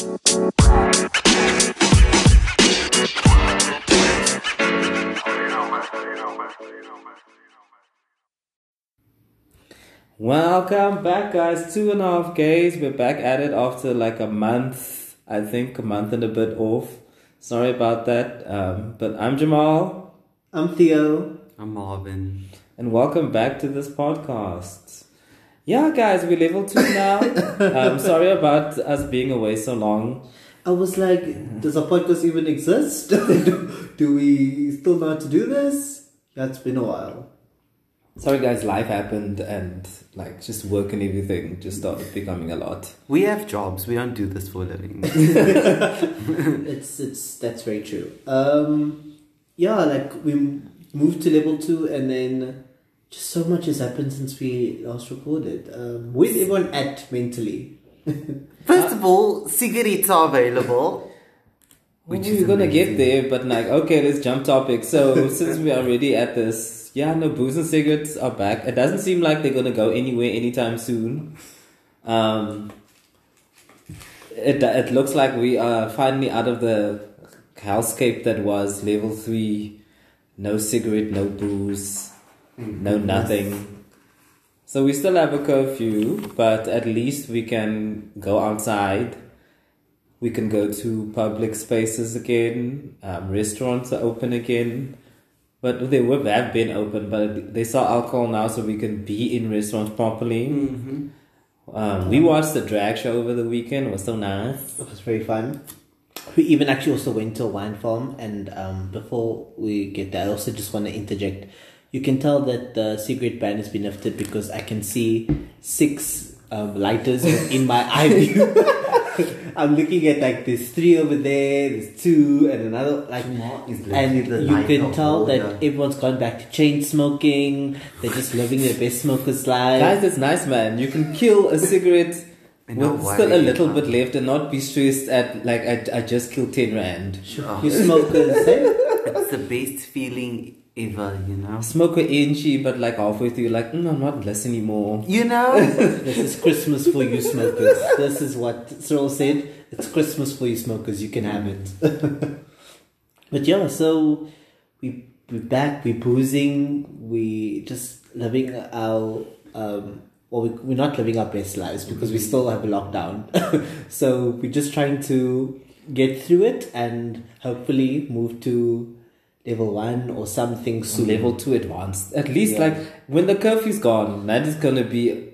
Welcome back, guys. Two and a half gays. We're back at it after like a month, I think, a month and a bit off. Sorry about that. Um, but I'm Jamal, I'm Theo. I'm Marvin. and welcome back to this podcast. Yeah, guys, we're level two now. um, sorry about us being away so long. I was like, does a podcast even exist? do, do we still know how to do this? Yeah, it's been a while. Sorry, guys, life happened and like just work and everything just started becoming a lot. We have jobs. We don't do this for a living. It's it's that's very true. Um, yeah, like we moved to level two, and then just so much has happened since we last recorded. Um, where's everyone at mentally? First of all, cigarettes are available. Which is we're gonna get there, but like, okay, let's jump topic. So since we are already at this, yeah, no, booze and cigarettes are back. It doesn't seem like they're gonna go anywhere anytime soon. Um, it it looks like we are finally out of the hellscape that was level three. No cigarette, no booze, no nothing. So we still have a curfew, but at least we can go outside. We can go to public spaces again. Um, restaurants are open again. But they were have been open, but they saw alcohol now, so we can be in restaurants properly. Um, we watched the drag show over the weekend. It was so nice. It was very fun. We even actually also went to a wine farm, and um, before we get there, I also just want to interject. You can tell that the cigarette ban has been lifted because I can see six um, lighters in my eye view. I'm looking at like there's three over there, there's two, and another like, Jamal is and the you can lighter tell that everyone's gone back to chain smoking. They're just living their best smoker's life. Guys, it's nice, man. You can kill a cigarette with still a little about bit left and not be stressed at, like, I, I just killed 10 rand. Oh, you smokers, eh? it's the best feeling ever, you know? Smoke a inchi, but like halfway through, like, mm, I'm not blessed anymore. You know? This is Christmas for you smokers. This is what Cyril said. It's Christmas for you smokers. You can have it. but yeah, so we we back. We boozing. We just living our um. Well, we, we're not living our best lives because we still have a lockdown. so we're just trying to get through it and hopefully move to level one or something soon. Level 2 advanced. At least, Yeah. like, when the curfew's gone, that is gonna be.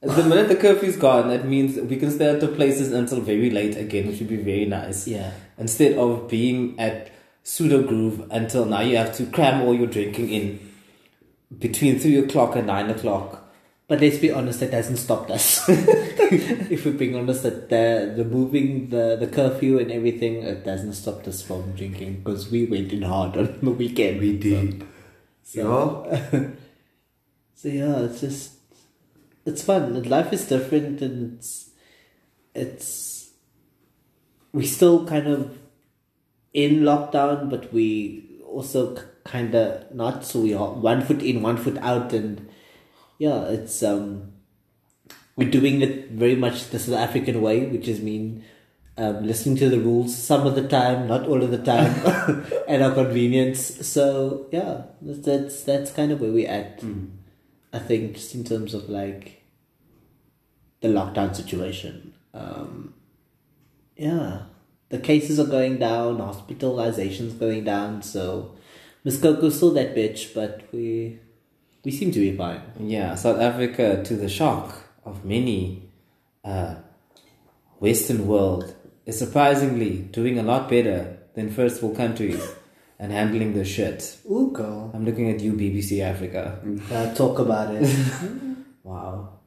The minute the curfew's gone, that means we can stay at the places until very late again, which would be very nice. Yeah. Instead of being at pseudo groove until now, you have to cram all your drinking in between 3 o'clock and 9 o'clock. But let's be honest, that hasn't stopped us. if we're being honest, that the the moving the the curfew and everything, it hasn't stopped us from drinking because we went in hard on the weekend. We did. So, so yeah, it's just it's fun. Life is different, and it's it's we still kind of in lockdown, but we also kind of not. So we are one foot in, one foot out, and yeah, it's um we're doing it very much the South African way, which is mean um, listening to the rules some of the time, not all of the time, at our convenience. So yeah, that's that's, that's kind of where we're at. I think just in terms of like the lockdown situation. Um, yeah, the cases are going down, hospitalizations going down. So Miss Coco's still that bitch, but we we seem to be fine. Yeah, South Africa, to the shock of many, uh, Western world, is surprisingly doing a lot better than first world countries and handling the shit. Ooh, girl. I'm looking at you, BBC Africa. Uh, talk about it. Wow.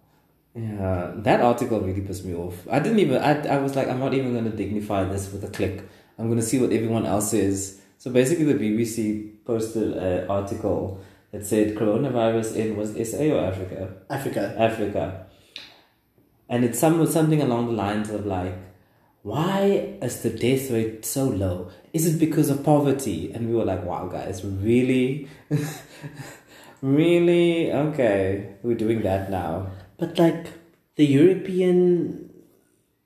Yeah, that article really pissed me off. I didn't even, I, I was like, I'm not even going to dignify this with a click. I'm going to see what everyone else says. So basically, the BBC posted an article that said coronavirus in was SA or Africa? Africa. Africa. And it's some, something along the lines of like, why is the death rate so low? Is it because of poverty? And we were like, wow, guys, really? really? Okay, we're doing that now. But like the European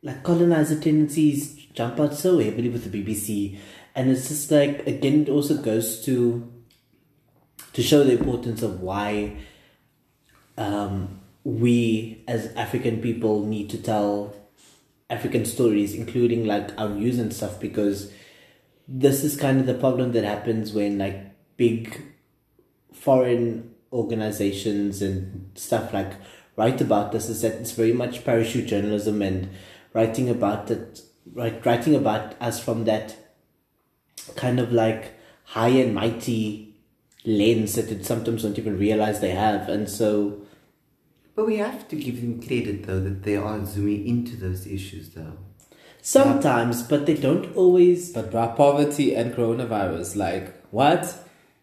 like colonizer tendencies jump out so heavily with the BBC, and it's just like again, it also goes to to show the importance of why um, we as African people need to tell African stories, including like our news and stuff, because this is kind of the problem that happens when like big foreign organizations and stuff like write about this is that it's very much parachute journalism and writing about it right writing about us from that kind of like high and mighty lens that it sometimes don't even realize they have and so But we have to give them credit though that they are zooming into those issues though. sometimes but they don't always But bra, poverty and coronavirus, like what?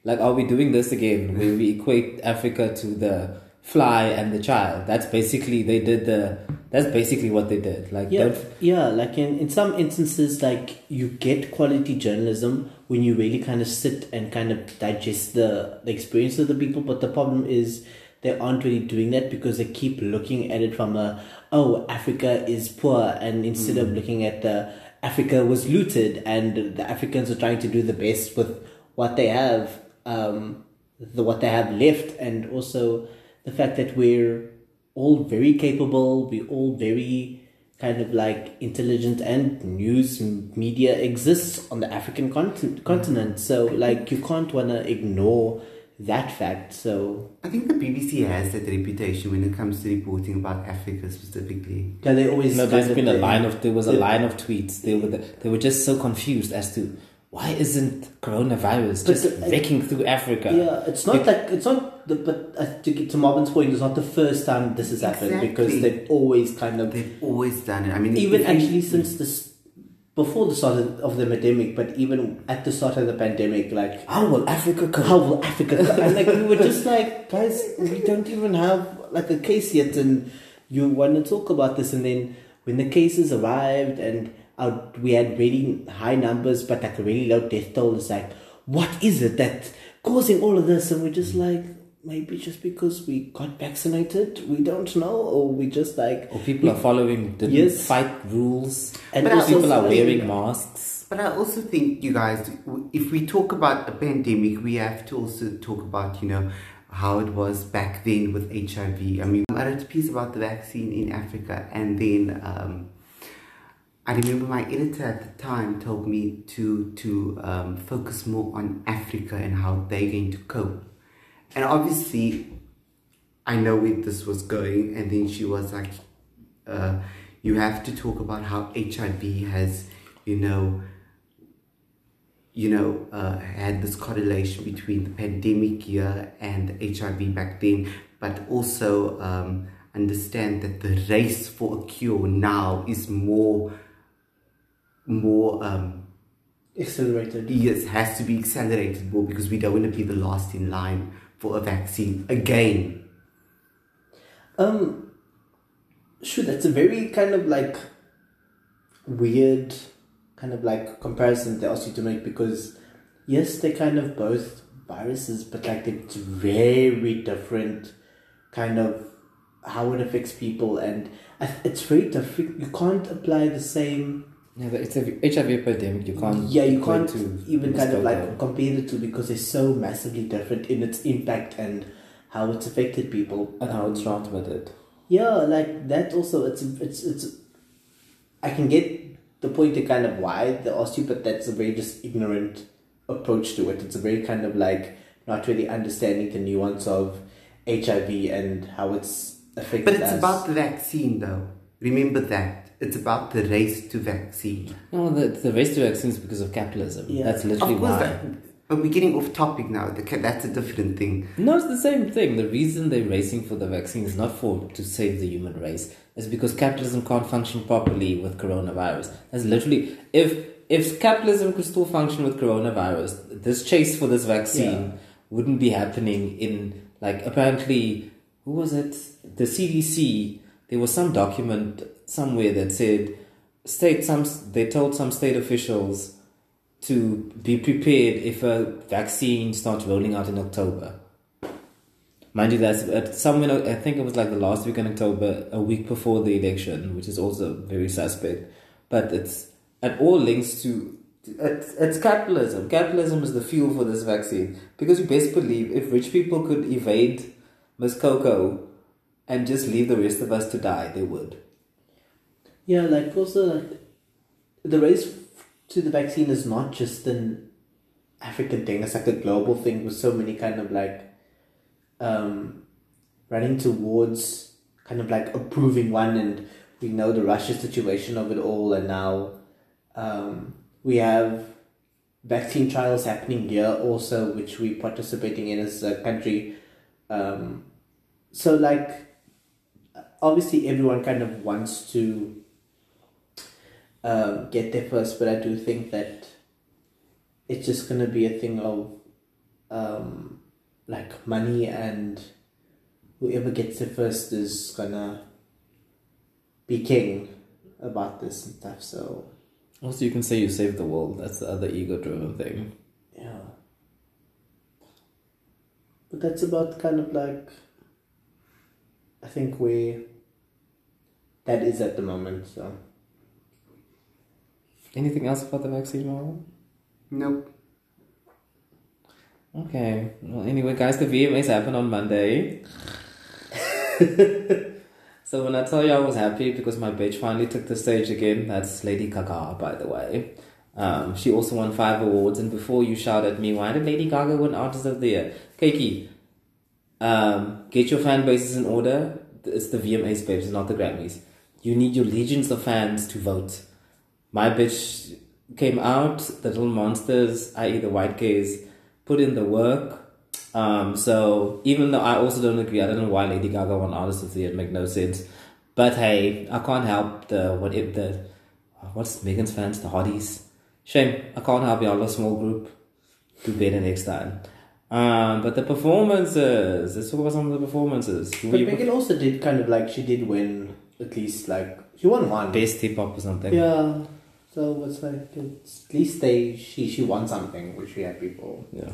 Like, are we doing this again? Where we equate Africa to the fly and the child? That's basically they did the. That's basically what they did. Like, yeah don't, yeah like in, in some instances like you get quality journalism when you really kind of sit and kind of digest the, the experience of the people but the problem is they aren't really doing that because they keep looking at it from a oh africa is poor and instead of looking at the africa was looted and the africans are trying to do the best with what they have um the what they have left and also the fact that we're all very capable we're all very kind of like intelligent and news media exists on the african continent, continent so like you can't want to ignore that fact so I think the BBC has that reputation when it comes to reporting about Africa specifically. yeah, they always no, there's kind been a line of there was a line of tweets. They were they were just so confused as to why isn't coronavirus But just the- wrecking through Africa? Yeah, it's not like it's not. The, but uh, to get to Marvin's point, it's not the first time this has happened because they've always kind of They've always done it. I mean, even if you- actually since this before the start of, of the pandemic, but even at the start of the pandemic, like How will Africa cope? how will Africa? co- and like we were just like, guys, we don't even have like a case yet, and you want to talk about this, and then when the cases arrived and our, we had really high numbers, but like a really low death toll, it's like, what is it that causing all of this? And we're just like. Maybe just because we got vaccinated, we don't know, or we just like Or people are following didn't Yes. fight rules. And But also- people are wearing masks. But I also think, you guys, if we talk about a pandemic, we have to also talk about, you know, how it was back then with HIV. I mean, I wrote a piece about the vaccine in Africa, and then um, I remember my editor at the time told me to to um, focus more on Africa and how they're going to cope. And obviously, I know where this was going, and then she was like, uh, "You have to talk about how HIV has, you know." you know, uh, had this correlation between the pandemic year and HIV back then, but also um, understand that the race for a cure now is more, more, um, accelerated. yes, has to be accelerated more because we don't want to be the last in line for a vaccine again. Um, sure, that's a very kind of like weird kind of like comparison they ask you to make because yes, they're kind of both viruses, but like it's very different kind of how it affects people, and it's very different. You can't apply the same. Yeah, but it's a HIV epidemic. You can't. Yeah, you can't to even kind of like mosquito. compare the two because they're so massively different in its impact and how it's affected people and how it's Um, transmitted. Yeah, like that also. It's it's it's. I can get the point of kind of why they asked you, but that's a very just ignorant approach to it. It's a very kind of like not really understanding the nuance of HIV and how it's affected. But it's us. about the vaccine though. Remember that. It's about the race to vaccine. No, the the race to vaccine is because of capitalism. Yeah. That's Of literally course, why. that, but we're getting off topic now. The That's a different thing. No, it's the same thing. The reason they're racing for the vaccine is not for to save the human race. It's because capitalism can't function properly with coronavirus. That's literally if if capitalism could still function with coronavirus, this chase for this vaccine Yeah. wouldn't be happening in like apparently who was it? The CDC. There was some document somewhere that said state some they told some state officials to be prepared if a vaccine starts rolling out in October. Mind you, that's at somewhere. I think it was like the last week in October, a week before the election, which is also very suspect. But it's at all links to it's, it's capitalism. Capitalism is the fuel for this vaccine because you best believe if rich people could evade Miss Coco and just leave the rest of us to die, they would. Yeah, like also like the race to the vaccine is not just an African thing; it's like a global thing with so many kind of like um, running towards kind of like approving one, and we know the Russia situation of it all, and now um, we have vaccine trials happening here also, which we're participating in as a country. Um, so like obviously everyone kind of wants to um, get there first, but I do think that it's just gonna be a thing of um, like money and whoever gets there first is gonna be king about this and stuff. So Also, you can say you saved the world. That's the other ego-driven thing. yeah, but that's about kind of like I think we that is at the moment. So. Anything else about the vaccine, Marlon? Nope. Okay. Well, anyway, guys, the VMAs happen on Monday. so when I tell you I was happy because my bitch finally took the stage again, that's Lady Gaga, by the way. Um, she also won five awards, and before you shout at me, why did Lady Gaga win Artist of the Year? Keiki, um, get your fan bases in order. It's the VMAs, babes, not the Grammys. You need your legions of fans to vote. My bitch came out, the little monsters, i.e., the white gays, put in the work. Um, so even though I also don't agree, I don't know why Lady Gaga won Artist of the Year, it make no sense. But hey, I can't help the what if the what's Megan's fans, the hotties. Shame, I can't help y'all, a small group. Do better next time. Um, but the performances, let's talk about some of the performances. But you- Megan also did kind of like she did win at least like she won one. best hip hop or something. Yeah. So it's like at least they she she won something, which we had for. Yeah.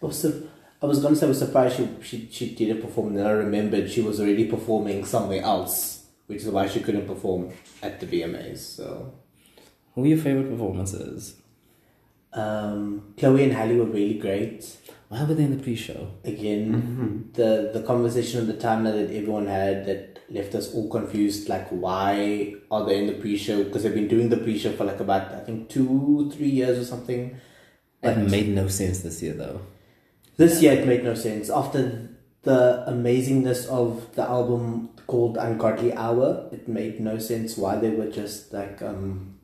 Also, I was gonna say I was surprised she she she didn't perform. Then I remembered she was already performing somewhere else, which is why she couldn't perform at the VMAs. So. Who are your favorite performances? Um, Chloe and Halle were really great. Why were they in the pre-show? Again, the the conversation of the time that everyone had that left us all confused. Like, why are they in the pre-show? Because they've been doing the pre-show for like about I think two, three years or something. It But made no sense this year though. this year it made no sense. After the amazingness of the album called Ungodly Hour, it made no sense why they were just like um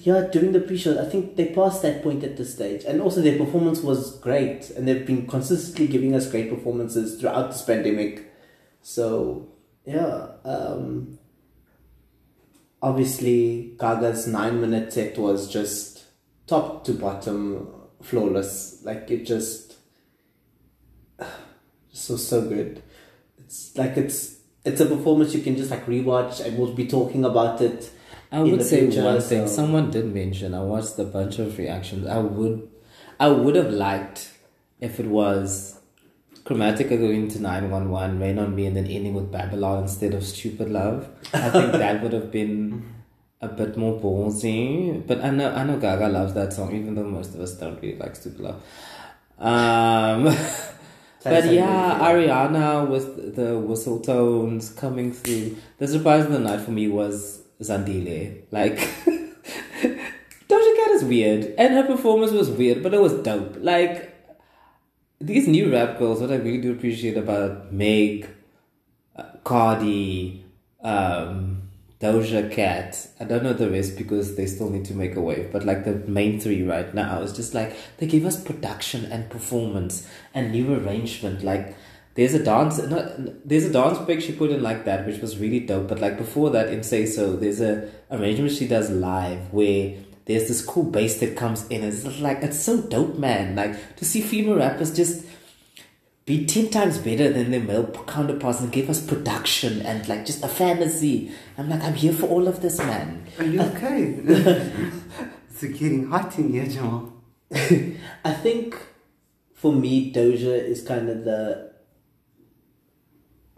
yeah, doing the pre-show. I think they passed that point at this stage, and also their performance was great, and they've been consistently giving us great performances throughout this pandemic. So yeah, um, obviously Gaga's nine-minute set was just top to bottom flawless. Like it just, just was so good. It's like it's it's a performance you can just like rewatch, and we'll be talking about it. I would say future, one thing. Someone did mention. I watched a bunch of reactions. I would, I would have liked if it was Chromatica going to nine one one, Rain on Me, and then ending with Babylon instead of Stupid Love. I think that would have been a bit more ballsy. But I know, I know Gaga loves that song, even though most of us don't really like Stupid Love. Um, but yeah, Ariana with the whistle tones coming through. The surprise of the night for me was Zandile. Like, Doja Cat is weird, and her performance was weird, but it was dope. Like, these new rap girls, what I really do appreciate about Meg, uh, Cardi, um, Doja Cat. I don't know the rest because they still need to make a wave, but like the main three right now is just like they give us production and performance and new arrangement. Like there's a dance, not, there's a dance break she put in like that, which was really dope. But like before that, in Say So, there's a arrangement she does live where there's this cool bass that comes in. It's like it's so dope, man. Like to see female rappers just be 10 times better than their male counterparts and give us production and like just a fantasy. I'm like, I'm here for all of this, man. Are you okay? it's getting hot in here, Jamal. I think for me, Doja is kind of the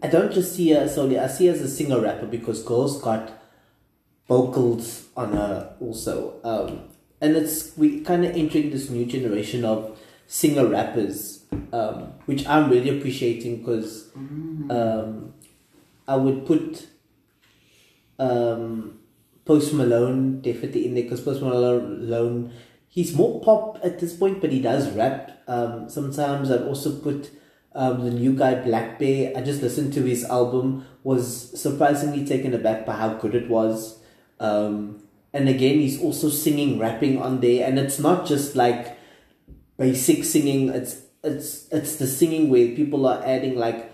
I don't just see her solely. I see her as a singer rapper because girls got vocals on her also, um, and it's we kind of entering this new generation of singer rappers, um, which I'm really appreciating because um, I would put um, Post Malone definitely in there because Post Malone he's more pop at this point, but he does rap. Um, sometimes I'd also put um, the new guy Black Bear. I just listened to his album, was surprisingly taken aback by how good it was. Um, and again, he's also singing, rapping on there, and it's not just like basic singing. It's it's it's the singing where people are adding like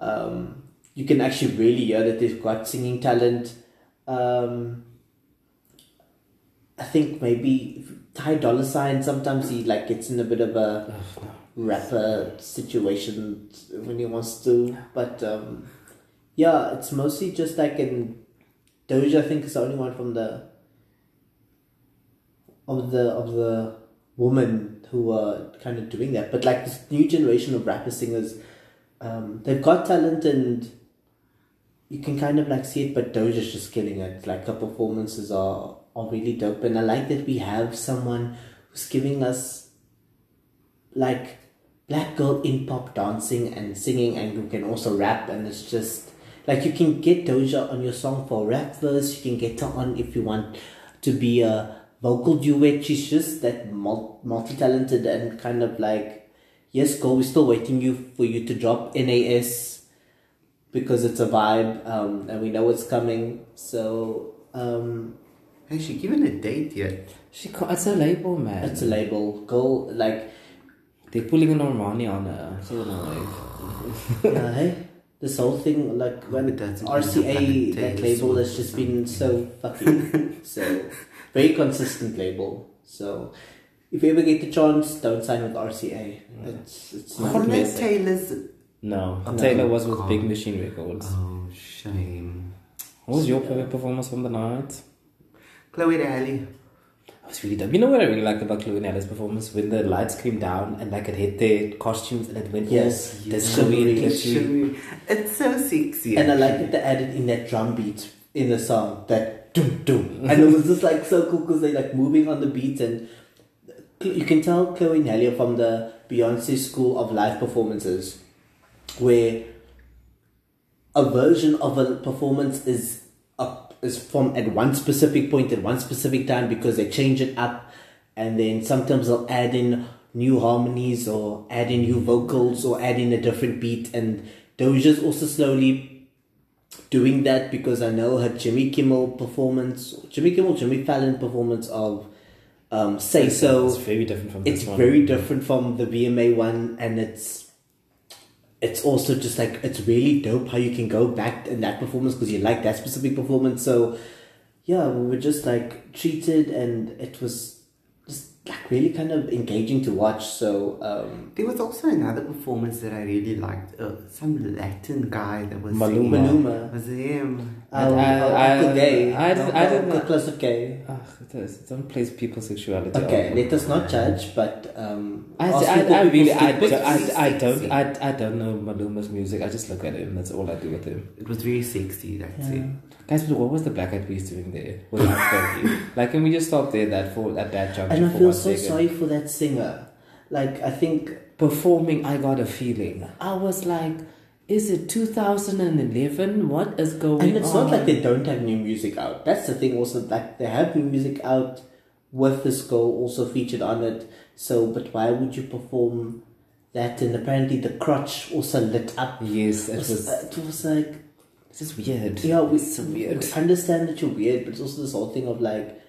um, you can actually really hear that they've got singing talent. Um, I think maybe Ty Dolla Sign sometimes he like gets in a bit of a rapper situation when he wants to, but um, yeah, it's mostly just like in Doja. I think is the only one from the of the of the woman who are kind of doing that. But like this new generation of rapper singers, um, they've got talent and you can kind of like see it. But Doja's just killing it. Like her performances are are really dope, and I like that we have someone who's giving us like black girl in pop dancing and singing and who can also rap and it's just like you can get Doja on your song for rap verse you can get her on if you want to be a vocal duet she's just that multi-talented and kind of like yes girl we're still waiting you for you to drop NAS because it's a vibe um, and we know it's coming so um, has she given a date yet she it's a label man it's a label girl like they're pulling an Normani on her. So annoying. yeah, hey? This whole thing, like when RCA, that label has just been so fucking so very consistent label. So if you ever get the chance, don't sign with RCA. It's it's not Cornet Taylor's. No, no, Taylor was with Big Machine Records. Oh shame. What was your favorite performance from the night? Chloe Daly was really dope. You know what I really liked about Chloe and Halle's performance? When the lights came down and like it hit their costumes and it went yes, yes, shimmery, It's so sexy. And I like that they added in that drum beat in the song that doom doom, and it was just like so cool because they like moving on the beat and you can tell Chloe and Halle from the Beyonce School of Live performances where a version of a performance is is from at one specific point at one specific time because they change it up and then sometimes they'll add in new harmonies or add in new vocals or add in a different beat and Doja's also slowly doing that because I know her Jimmy Kimmel performance Jimmy Kimmel Jimmy Fallon performance of um, Say So it's very different from it's one. very different from the VMA one and it's it's also just like it's really dope how you can go back in that performance because you like that specific performance. So yeah, we were just like treated, and it was just like really kind of engaging to watch. So um, there was also another performance that I really liked. Uh, some Latin guy that was Maluma. Maluma. Was him? I, I, I, gay. I, I, I didn't. Close of gay. Ugh, it is. Don't place people's sexuality. Okay, let us not judge, but um, I, I, I really, I, I, I, don't, I, I don't know Maluma's music. I just look at him. That's all I do with him. It was very sexy. That's yeah. it. Guys, but what was the Black Eyed Peas doing there? like, can we just stop there? That for at that juncture. And I feel so second? sorry for that singer. Like, I think performing, I got a feeling. I was like, is it 2011? What is going on? And it's on? not like they don't have new music out. That's the thing. Also, like they have new music out with this girl also featured on it. So, but why would you perform? That and apparently the crotch also lit up. Yes, it was. It was like it's just weird. Yeah, we, it's so weird. We understand that you're weird, but it's also this whole thing of like,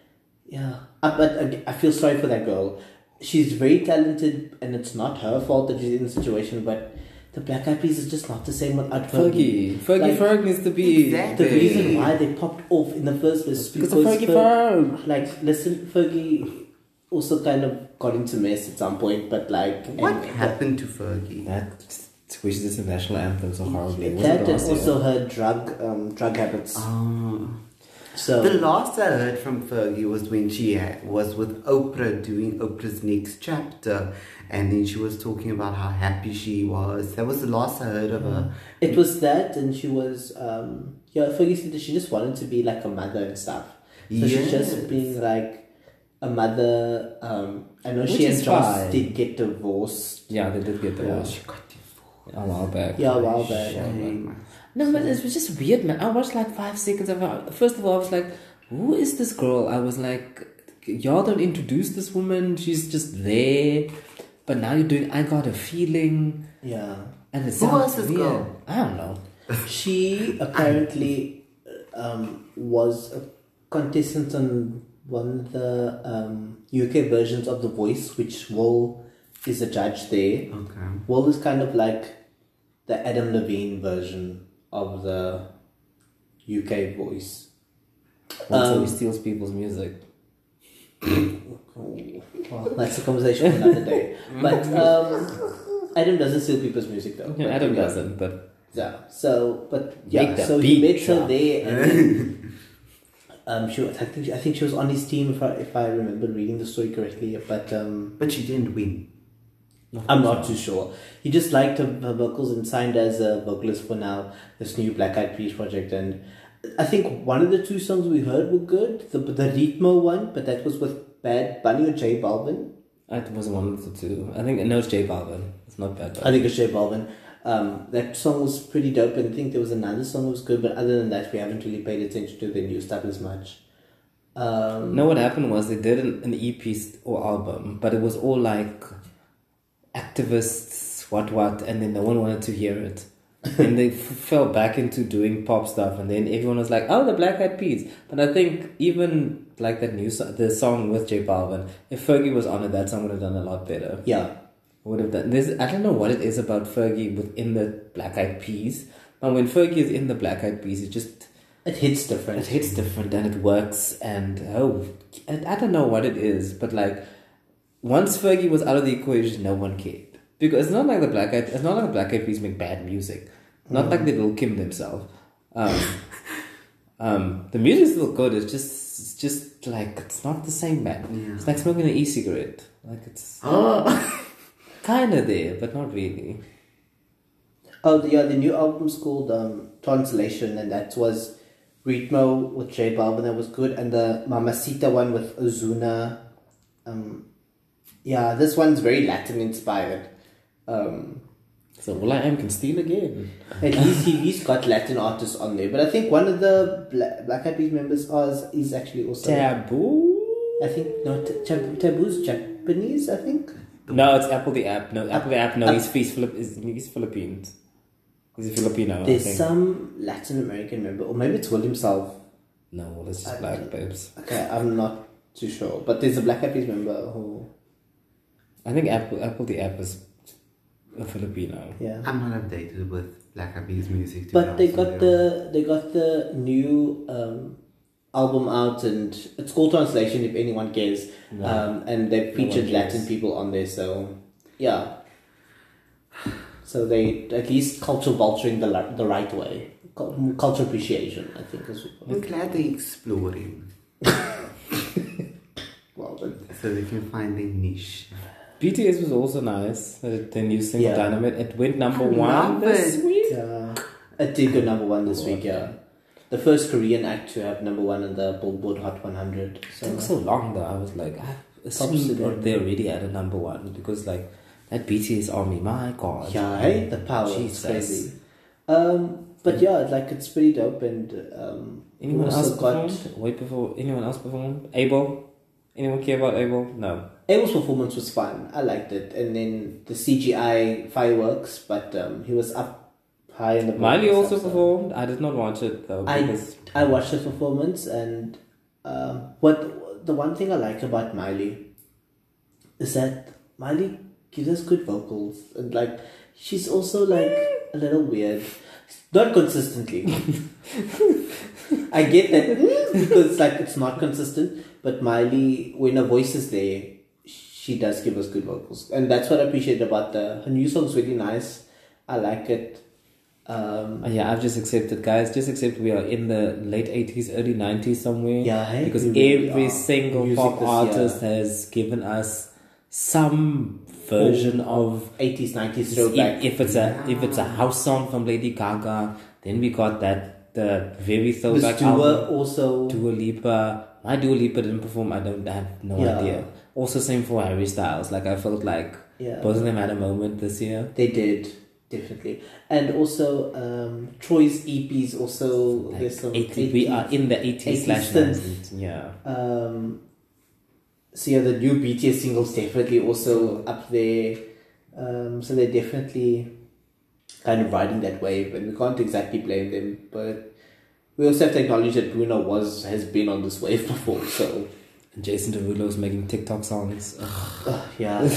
yeah. Uh, but I, I feel sorry for that girl. She's very talented, and it's not her fault that she's in the situation. But the Black Eyed Peas is just not the same without Fergie. Fergie, Fergie like, Ferg needs to be exactly. the reason why they popped off in the first place. Because, because of Fergie Ferg. Like, listen, Fergie also kind of got into mess at some point, but like, what and, happened to Fergie? That which is the national anthem so horribly. That and also her drug um, drug habits. Oh. So The last I heard from Fergie was when she had, was with Oprah doing Oprah's next chapter, and then she was talking about how happy she was. That was the last I heard of her. it was that, and she was um yeah. Fergie said that she just wanted to be like a mother and stuff. So she's just being like a mother. Um, I know Which she and Josh fine. did get divorced. Yeah, they did get Yeah. divorced She got divorced. a while back. Yeah, a while back. Shame. No, but it was just weird, man. I watched like five seconds of her. First of all, I was like, who is this girl? I was like, y'all don't introduce this woman. She's just there. But now you're doing I Got a Feeling. Yeah. And it Who sounds was this weird. girl? I don't know. She apparently um, was a contestant on one of the um, UK versions of The Voice, which Will is a judge there. Okay. Will is kind of like the Adam Levine version of the UK voice. Also, Um, he steals people's music. Well, that's a conversation for another day. But um, Adam doesn't steal people's music though. Yeah, Adam you know, doesn't, but Yeah. So, but yeah. So he beat met her there, and then, um, she was, I think I think she was on his team if I if I remember reading the story correctly. But um, But she didn't win. I'm not too sure. He just liked her, her vocals and signed as a vocalist for now this new Black Eyed Peas project. And I think one of the two songs we heard were good. The the Ritmo one, but that was with Bad Bunny or J Balvin. it was one of the two. I think no, it's J Balvin. It's not bad. I think it's J Balvin. Um, that song was pretty dope, and I think there was another song that was good. But other than that, we haven't really paid attention to the new stuff as much. Um, No, what happened was they did an, an EP or album, but it was all like activists, what what, and then no one wanted to hear it. and they f- fell back into doing pop stuff, and then everyone was like, "Oh, the Black Eyed Peas." But I think even like that new so- the song with J Balvin, if Fergie was on it, that song would have done a lot better. yeah, Would have done. This I don't know what it is about Fergie within the Black Eyed Peas, but when Fergie is in the Black Eyed Peas, it just it hits different. it hits different and it works and oh I don't know what it is but like once Fergie was out of the equation no one cared because it's not like the Black Eyed it's not like the Black Eyed Peas make bad music not like they little Kim themselves um, um, the music's still good it's just it's just like it's not the same man Yeah. it's like smoking an e-cigarette like it's kind of there but not really Oh, the, yeah, the new album's called um, Translation, and that was Ritmo with J Balvin, that was good, and the Mamacita one with Ozuna. Um, yeah, this one's very Latin inspired. Um, so will.i.am can steal again at least he, he's got Latin artists on there, but I think one of the Bla- Black Eyed Peas members is, is actually also. taboo I think, no, t- Tab- Taboo's Japanese, I think. No, it's apl.de.ap. No, apl.de.ap. No, he's he's, Philip, he's, he's Philippines. He's a Filipino. I There's some Latin American member, or maybe it's Will himself. No, well, it's just I- black babes. Okay, I'm not too sure, but there's a Black Eyed Peas member who, I think Apple apl.de.ap is a Filipino. yeah. I'm not updated with Black Eyed Peas music. But they got with you. the they got the new um, album out, and it's called Translation. If anyone cares, No. um, and they featured one cares. Latin people on there, so yeah. So they at least culture vulturing the the right way, Cul- culture appreciation. I think is I'm glad they're exploring well. But so they can find their niche. BTS was also nice. Uh, their new single Yeah. Dynamite. It went number one this it. week. uh, it did go number one this week. Yeah, the first Korean act to have number one in the Billboard Hot 100. It So, took so long though. I was like, I assumed Props to that them. they already had a number one because like that BTS army. My God. Yeah, hey, the power. Jesus. It's crazy. Um, but yeah, like it's pretty dope, and um, Anyone else got performed? Wait before anyone else performed. Abel. Anyone care about Abel? No. Abel's performance was fun. I liked it, and then the CGI fireworks, but um, he was up high in the. Miley also so- performed. I did not watch it though I- because I watched his performance, and um, what the one thing I like about Miley is that Miley gives us good vocals, and like she's also like a little weird, not consistently. I get that because like it's not consistent, but Miley, when her voice is there, she does give us good vocals, and that's what I appreciate about the her new song's really nice. I like it. Um, yeah, I've just accepted, guys. Just accept we are in the late eighties, early nineties somewhere. yeah, hey, because every single Music pop artist year. has given us some version of 80s, 90s if, throwback. if it's a if it's a house song from Lady Gaga, then we got that the very throwback Dua album. also. Dua Lipa. My Dua Lipa didn't perform. I don't I have no Yeah. idea. Also, same for Harry Styles. Like I felt like Yeah. both of them had a moment this year. They did definitely, and also um, Troye's EPs. Also, Like there's some 80, we are in the 80s slash 90s. Yeah. Um, so yeah, the new BTS singles definitely also up there. Um, so they're definitely kind of riding that wave, and we can't exactly blame them. But we also have to acknowledge that Bruno was has been on this wave before. So And Jason Derulo's making TikTok songs. Ugh. yeah,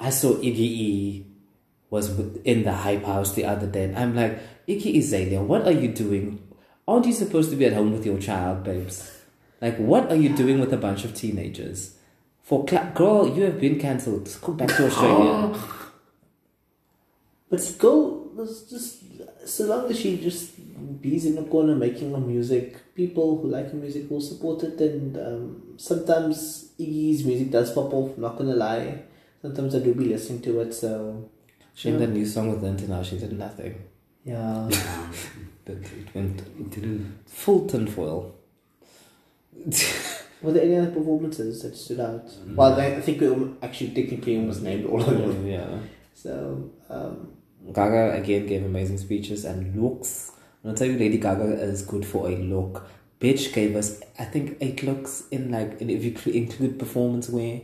I saw Iggy E was in the hype house the other day, and I'm like, Iggy Azalea, what are you doing? Aren't you supposed to be at home with your child, babes? Like, what are you doing with a bunch of teenagers? For cla- girl, you have been cancelled. Go back to Australia. but go. Let's just so long as she just bees in the corner making her music, people who like her music will support it. And um, sometimes Iggy's music does pop off. Not gonna lie. Sometimes I do be listening to it. So She had that new song with Linton now. She did nothing. yeah. But it went it did full tinfoil. Were there any other performances that stood out? Well, I think we almo- actually technically almost named all of them. yeah. So, um, Gaga again gave amazing speeches and looks. And I'll tell you, Lady Gaga is good for a look. Bitch gave us, I think, eight looks in like, in, if you include performance wear.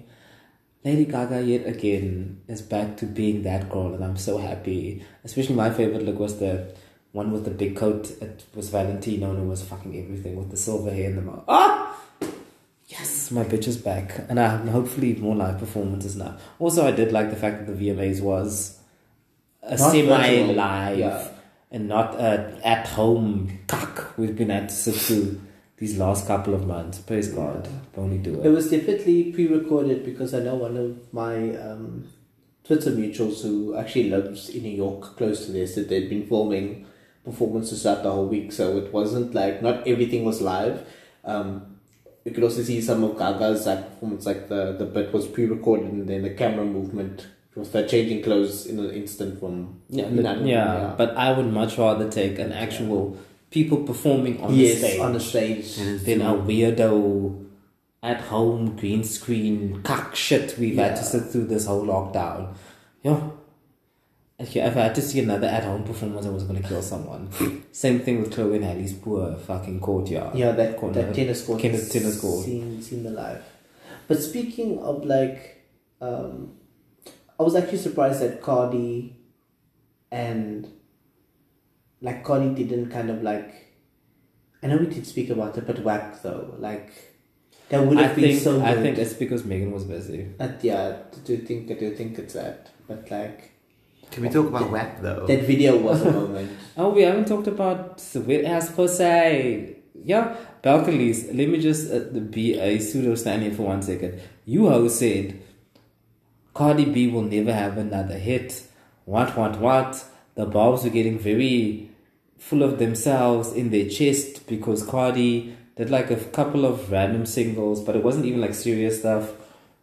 Lady Gaga yet again is back to being that girl, and I'm so happy. Especially my favorite look was the one with the big coat. It was Valentino, and it was fucking everything with the silver hair and the mouth. Ah! Yes, my bitch is back, and I have hopefully more live performances now. Also, I did like the fact that the VMAs was a Not semi live. yeah. And not a at home cuck we've been at to sit through these last couple of months. Praise God, only do it it. was definitely pre recorded because I know one of my um, Twitter mutuals who actually lives in New York, close to this, that they'd been filming performances throughout the whole week. So it wasn't like, not everything was live. Um, you could also see some of Gaga's like performance, like the, the bit was pre recorded and then the camera movement was her changing clothes in an instant from. Yeah, but, know, yeah, but I would much rather take an actual people performing on yes, the stage on the stage. than a weirdo at home green screen cuck shit we've had to sit through this whole lockdown. Yeah. Okay, if I had to see another at home performance, I was gonna kill someone. Same thing with Chloe and Halle's poor fucking courtyard. Yeah, that, Corner. that tennis court. Tennis- tennis court. Seen, seen the live. But speaking of like, um, I was actually surprised that Cardi and like Cardi didn't kind of like. I know we did speak about it, but whack though. Like that would I have been think so good. I think it's because Megan was busy. But yeah, do you think? Do you think it's that? But like Can we talk about WAP though? that video was a moment. Oh, we haven't talked about the wet ass pussy. Yeah, balconies. Let me just uh, be a pseudo stand here for one second. You ho said Cardi B will never have another hit. What, what, what? The Barbz were getting very full of themselves in their chest because Cardi did like a couple of random singles, but it wasn't even like serious stuff,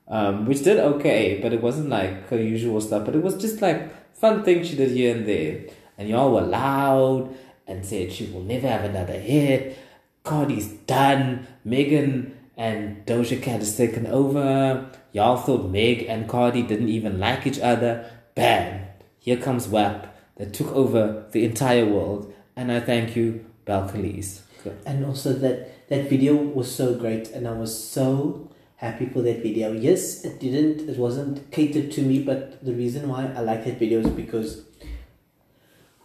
um, which did okay, but it wasn't like her usual stuff. But it was just like fun things she did here and there. And y'all were loud and said she will never have another hit. Cardi's done. Megan and Doja Cat has taken over. Y'all thought Meg and Cardi didn't even like each other. Bam! Here comes WAP that took over the entire world. And I thank you, Balconies. and also that that video was so great and i was so happy for that video yes it didn't it wasn't catered to me but the reason why i like that video is because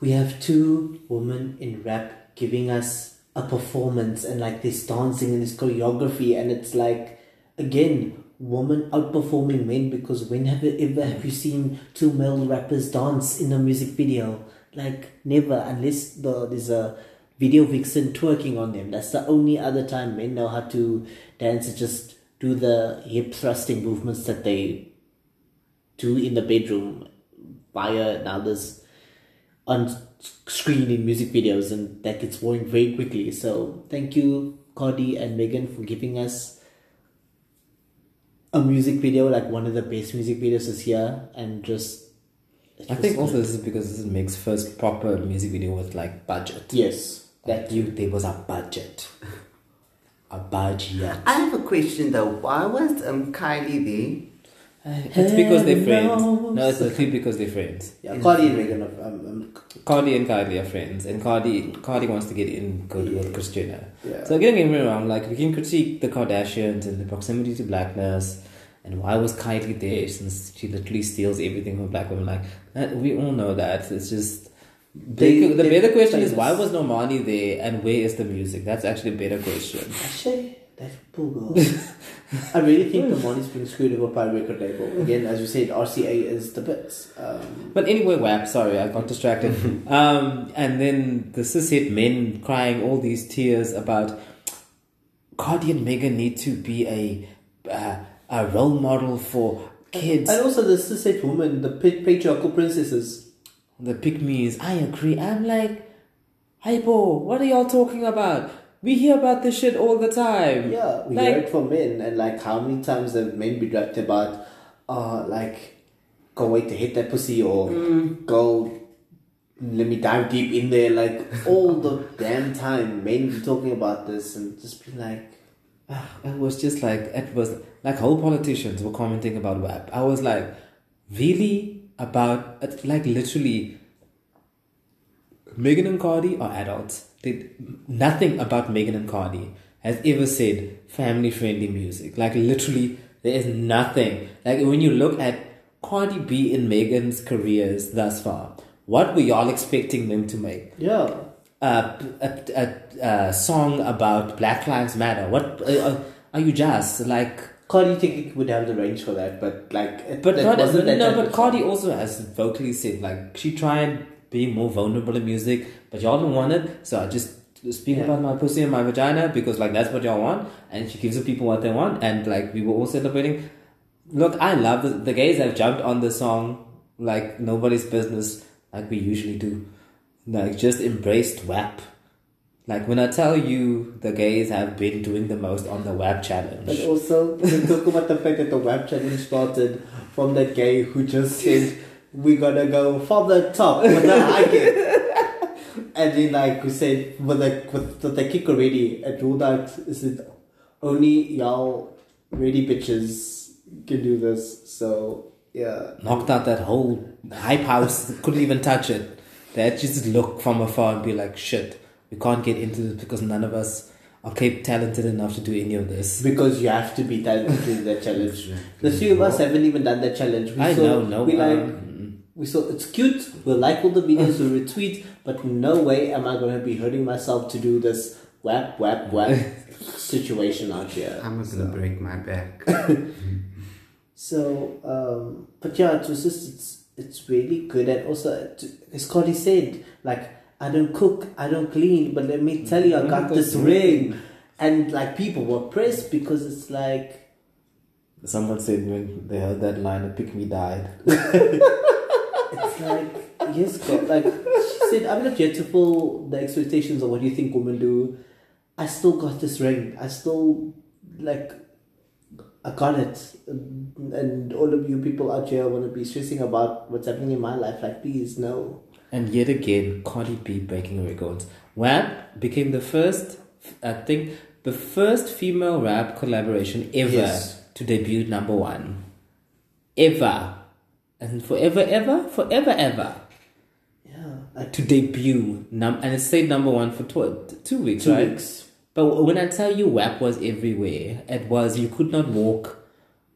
we have two women in rap giving us a performance and like this dancing and this choreography and it's like again women outperforming men because when have you ever have you seen two male rappers dance in a music video like never unless the, there's a video vixen twerking on them that's the only other time men know how to dance and just do the hip thrusting movements that they do in the bedroom via now this on screen in music videos, and that gets boring very quickly. So thank you, Cardi and Megan, for giving us a music video, like one of the best music videos this year, and just. I was think also good. this is because this is Meg's first proper music video with like budget. yes, That you there was a budget. A budget. I have a question though. Why was um Kylie there? It's because they're friends. No, it's literally because they're friends. yeah, Cardi and Megan. are- Um, um, Cardi and Kylie are friends, and Cardi Cardi wants to get in good with Christina. Yeah. So don't get me wrong, like we can critique the Kardashians and the proximity to blackness, and why was Kylie there since she literally steals everything from black women? Like we all know that. It's just They- the, the better question is why was Normani there, and where is the music? That's actually a better question. Actually, that poor girl. I really think Normani's being screwed over by record label. Again, as you said, RCA is the bits. Um, But anyway, WAP, sorry, I got distracted. um, and then the cishet men crying all these tears about Cardi and Megan need to be a uh, a role model for kids. and also the cishet woman, the patriarchal princesses. The me's, I agree. I'm like, Hypo, what are y'all talking about? We hear about this shit all the time. Yeah, we Like- hear it from men, and like how many times have men been rapped about, uh, like, go wait to hit that pussy, or go, let me dive deep in there, like, all the damn time, men be talking about this, and just be like, It was just like it was like whole politicians were commenting about WAP. I was like, really about like literally. Megan and Cardi are adults. They, nothing about Megan and Cardi has ever said family friendly music. Like literally, there is nothing. Like when you look at Cardi B and Megan's careers thus far, what were y'all expecting them to make? yeah. a, a, a, a song about Black Lives Matter. What uh, are you just like? Cardi think it would have the range for that, but like, it, But not, wasn't no, but Cardi also has vocally said like she tried being more vulnerable in music, but y'all don't want it, so I just speak Yeah. about my pussy and my vagina because like that's what y'all want, and she gives the people what they want, and like we were all celebrating. Look, I love the, the gays have jumped on the song like nobody's business, like we usually do, like just embraced WAP. Like when I tell you the gays have been doing the most on the WAP challenge. But also, we talk about the fact that the WAP challenge started from that gay who just said, we're gonna go from the top with the high kick. And then, like, we said, with the, with the, the kick already, it ruled out, is it only y'all ready bitches can do this. So, yeah. knocked out that whole hype house, couldn't even touch it. They just look from afar and be like, shit, we can't get into this because none of us are talented enough to do any of this. Because you have to be talented to do that challenge. The three of us haven't even done that challenge. We I saw, know, no. We like, um, We saw it's cute. We'll like all the videos. We'll retweet. But no way am I going to be hurting myself to do this whap whap whap situation out here. I'm gonna break my back. So, um, but yeah, it was just it's it's really good, and also as Scotty said, like I don't cook, I don't clean, but let me tell you, I got this ring, and like people were pressed because it's like someone said when they heard that line, a pick me died. Like yes, God, like she said, I'm not here to fulfill the expectations of what you think women do. I still got this ring. I still like I got it. And all of you people out here want to be stressing about what's happening in my life. Like, please, no. And yet again, Cardi B breaking records. WAP became the first, I think, the first female rap collaboration ever Yes. to debut number one. Ever. And forever, ever, forever, ever. Yeah. Like, To debut. Num- and it stayed number one for tw- two weeks, two right? weeks. But when I tell you WAP was everywhere, it was you could not walk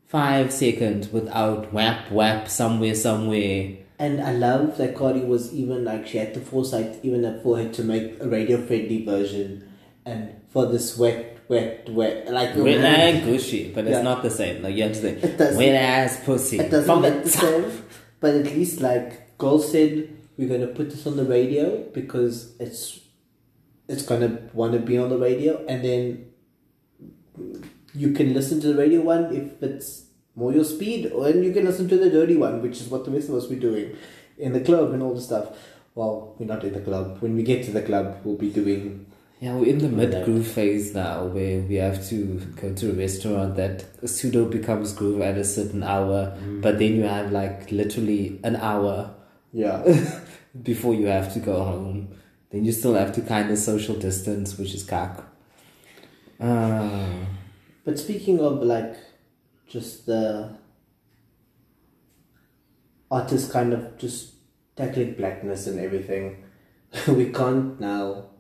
five seconds without WAP, WAP, somewhere, somewhere. And I love that Cardi was even like, she had the foresight, even for her to make a radio friendly version. And for this wet, wet, wet, like, Wet ass gushy, but it's not the same. Like you have to say, It wet ass pussy. It doesn't From the the same, but at least like Gold said, we're gonna put this on the radio because it's it's gonna want to be on the radio, and then you can listen to the radio one if it's more your speed, or and you can listen to the dirty one, which is what the rest of us be doing in the club and all the stuff. well, we're not in the club. When we get to the club, we'll be doing. Yeah, we're in the mid groove phase now where we have to go to a restaurant that pseudo becomes groove at a certain hour, but then you have like literally an hour Yeah. before you have to go home. Then you still have to kind of social distance, which is cack. Uh, But speaking of like just the artists kind of just tackling blackness and everything, we can't now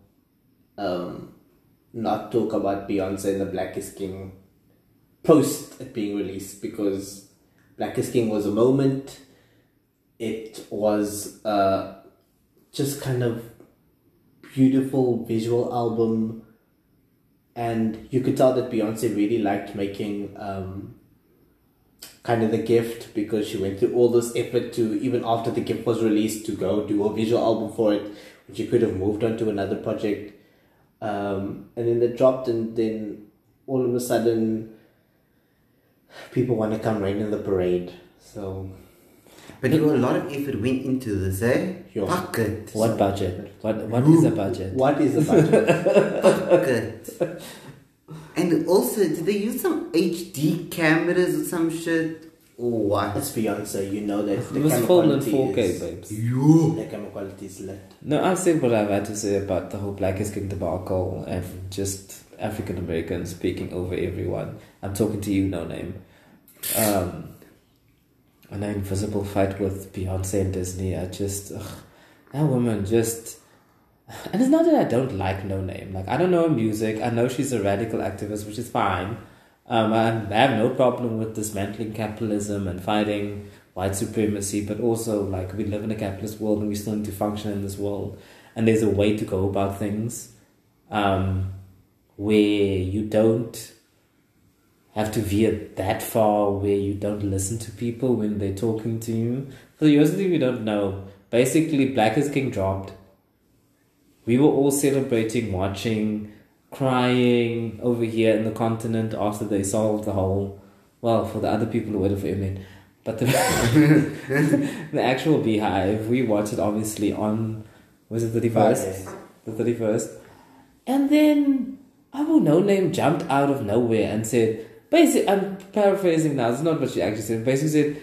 um, not talk about Beyonce and the Black is King post it being released because Black is King was a moment. It was uh, just kind of beautiful visual album and you could tell that Beyonce really liked making um, kind of the gift because she went through all this effort to even after the gift was released to go do a visual album for it, which she could have moved on to another project, um, and then they dropped, and then all of a sudden, people want to come rain in the parade. So But you know, a lot of effort went into this, eh? Yo. Bucket. what budget? What What is a budget? what is the budget? Bucket. and also, did they use some HD cameras or some shit? Or what? it's Beyonce, you know that the It was camera filmed in quality 4K, is, babes. You. the camera quality is lit. No, I said what I've had to say about the whole Black is King debacle and just African Americans speaking over everyone. I'm talking to you, Noname. Um, an invisible fight with Beyonce and Disney. I just, ugh, that woman just. And it's not that I don't like Noname. Like I don't know her music. I know she's a radical activist, which is fine. Um, I have no problem with dismantling capitalism and fighting white supremacy, but also like we live in a capitalist world and we still need to function in this world. And there's a way to go about things um, where you don't have to veer that far, where you don't listen to people when they're talking to you. For those of you don't know, basically Black is King dropped. We were all celebrating, watching, crying over here in the continent after they solved the whole. Well, for the other people who waited for M-Net, but the the actual BeyHive, we watched it obviously on was it the thirty first, Friday. the thirty first, and then our Noname jumped out of nowhere and said, basically, I'm paraphrasing now. It's not what she actually said. Basically said,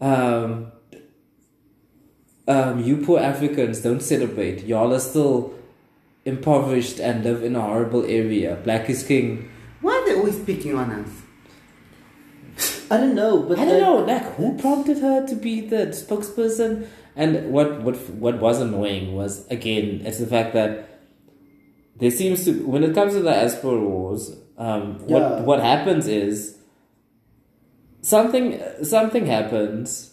um, um, you poor Africans don't celebrate. Y'all are still impoverished and live in a horrible area. Black is king. Why are they always picking on us? I don't know, but I don't like- know, like who prompted her to be the spokesperson? And what what what was annoying was again, it's the fact that there seems to when it comes to the diaspora wars, um, what Yeah. what happens is something something happens.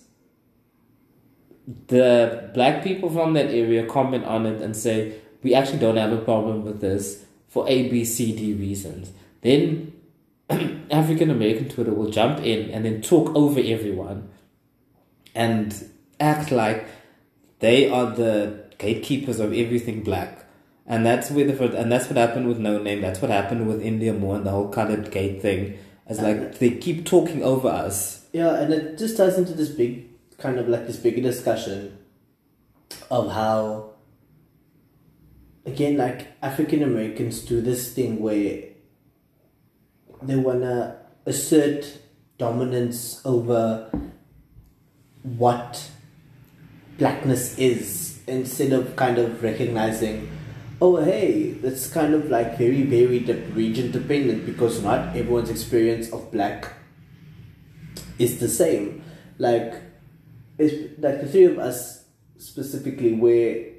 The black people from that area comment on it and say, "We actually don't have a problem with this for A, B, C, D reasons." Then African American Twitter will jump in and then talk over everyone and act like they are the gatekeepers of everything black. And that's where the first, and that's what happened with Noname. That's what happened with Indya Moore and the whole colored gate thing. It's like they keep talking over us. Yeah, and it just ties into this big kind of like this bigger discussion of how again like African Americans do this thing where they wanna assert dominance over what blackness is instead of kind of recognizing oh hey that's kind of like very very region dependent because not everyone's experience of black is the same. Like it's like the three of us specifically where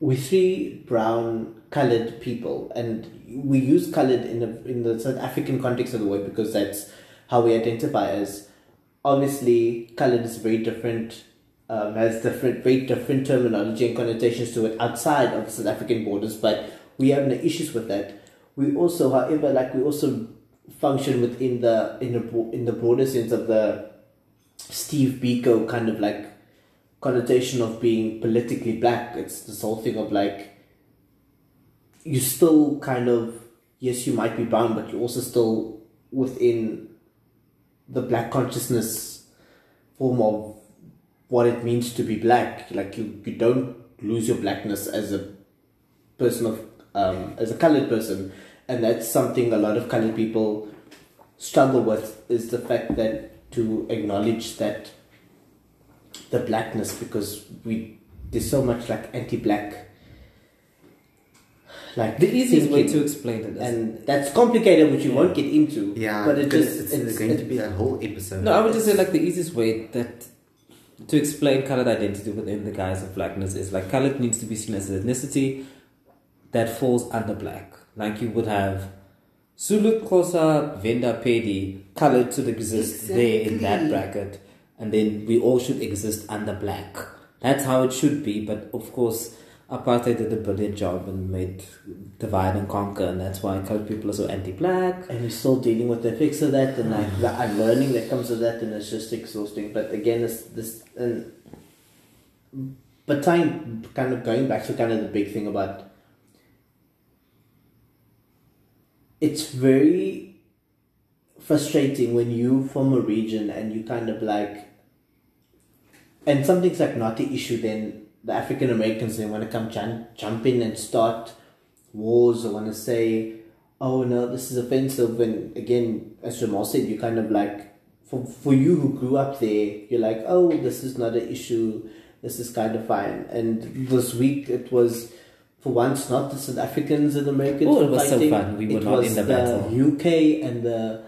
we're three brown colored people and we use colored in the in the South African context of the word because that's how we identify as obviously colored is very different um, has different very different terminology and connotations to it outside of South African borders but we have no issues with that. We also however like we also function within the in the in the broader sense of the Steve Biko kind of like connotation of being politically black. It's this whole thing of like you still kind of yes you might be bound, but you're also still within the black consciousness form of what it means to be black. Like you, you don't lose your blackness as a person of um, as a colored person, and that's something a lot of colored people struggle with is the fact that to acknowledge that the blackness because we there's so much like anti-black. Like The easiest way to explain it is and that's complicated which you won't get into Yeah, but it because just it's, it's, going it- to be a whole episode. No, I would just say like the easiest way that to explain colored identity within the guise of blackness is like colored needs to be seen as an ethnicity that falls under black. Like you would have Zulu, Xhosa, Venda, Pedi, colored to exist there in that bracket, and then we all should exist under black. That's how it should be, but of course, apartheid did a brilliant job and made divide and conquer, and that's why colored people are so anti-black. and we're still dealing with the effects of that and like mm. the unlearning that comes with that and it's just exhausting but again it's this and but time kind of going back to kind of the big thing about it's very frustrating when you from a region and you kind of like and something's like not the issue then the African Americans they want to come jump, jump in and start wars or want to say oh no this is offensive and again as Jamal said you kind of like for, for you who grew up there you're like oh this is not an issue this is kind of fine and this week it was for once not the South Africans and Americans Oh, it was so fun. We were it not was in the the battle. UK and the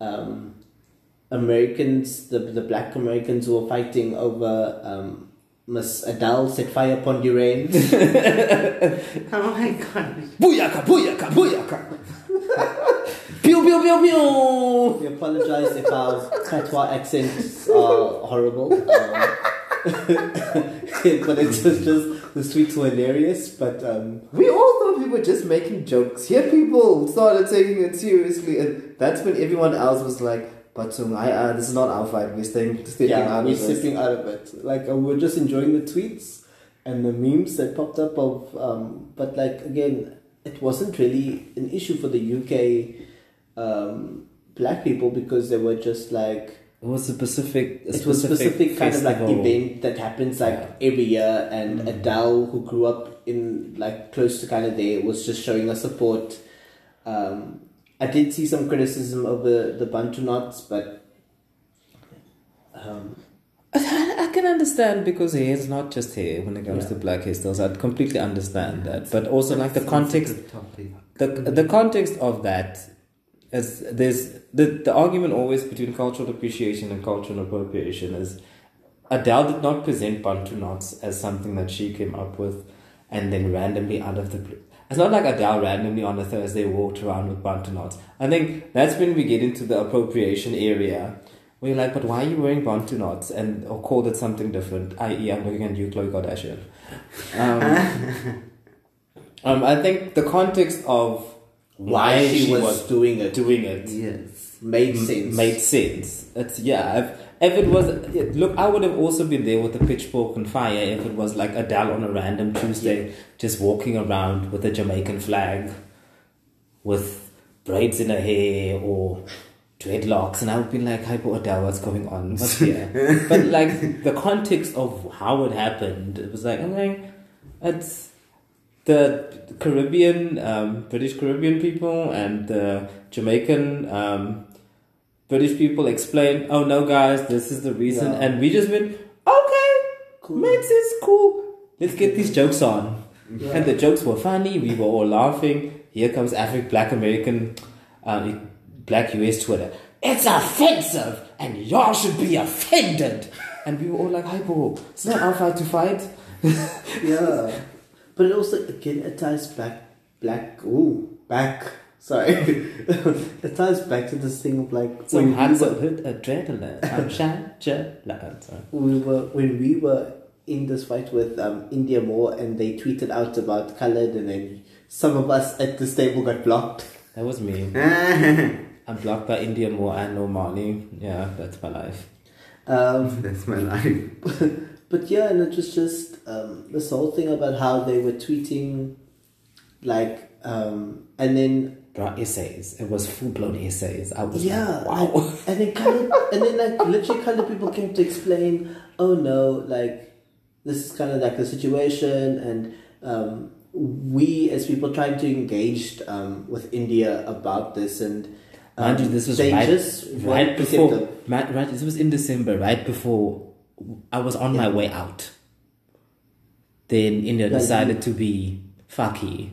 um, Americans the, the black Americans who were fighting over um, Miss Adele set fire upon the rain oh my god. Booyaka, booyaka, booyaka. pew, pew, pew, pew. We apologize if our patois accents are horrible. Um, but it's just, just the tweets were hilarious. But um, We all thought we were just making jokes. Here, people started taking it seriously, and that's when everyone else was like, "But um, I, uh, this is not our fight. We're staying, stepping yeah, out we're of this." stepping out of it. Like uh, we're just enjoying the tweets and the memes that popped up of. Um, but like again, it wasn't really an issue for the UK um, black people because they were just like It was a specific, a it was specific kind of like event that happens like Yeah. every year and Mm. Adele who grew up in like close to kind of there was just showing us support um, I did see some criticism over the Bantu knots but um, I, can understand because hair is not just hair when it comes Yeah. to black hairstyles. I completely understand that, but also like the context the the context of that is there's the the argument always between cultural appreciation and cultural appropriation is Adele did not present Bantu knots as something that she came up with and then randomly out of the blue. It's not like Adele randomly on a Thursday walked around with Bantu knots. I think that's when we get into the appropriation area. Where you're like, but why are you wearing Bantu knots? And or called it something different, i.e., I'm looking at you, Khloé Kardashian. Um, um, I think the context of why, she, was, doing it doing it Yes. made m- sense made sense. It's yeah. If, if it was look, I would have also been there with a pitchfork and fire if it was like Adele on a random Tuesday, just walking around with a Jamaican flag, with braids in her hair or dreadlocks, and I would be like, "Hypo Adele, what's going on? What's here?" but like the context of how it happened, it was like I'm like, it's the Caribbean, um, British Caribbean people and the Jamaican um, British people explain, oh no, guys, this is the reason. Yeah. And we just went, okay, Cool. makes sense, cool. Let's get these jokes on. Yeah. And the jokes were funny, we were all laughing. Here comes African Black American, um, Black US Twitter. It's offensive and y'all should be offended. And we were all like, hi, bro, it's not our fight to fight. yeah but it also again it ties back black ooh back sorry it ties back to this thing of like when we hands were- hit adrenaline. I'm shy, sorry. we were when we were in this fight with um, Indya Moore and they tweeted out about colored and then some of us at this table got blocked. That was me. I'm blocked by Indya Moore and Normani. Yeah, that's my life. Um, That's my life. but yeah, and it was just um, this whole thing about how they were tweeting, like, um, and then bruh, essays. It was full blown essays. I was Yeah, like, wow. and then colored, and then like literally colored people came to explain. Oh no, like this is kind of like the situation, and um, we as people trying to engage um, with Indya about this, and um, Mind you, this was right, right before. ma- Right, this was in December, right before I was on my way out. Then Indya Like, decided to be fucky,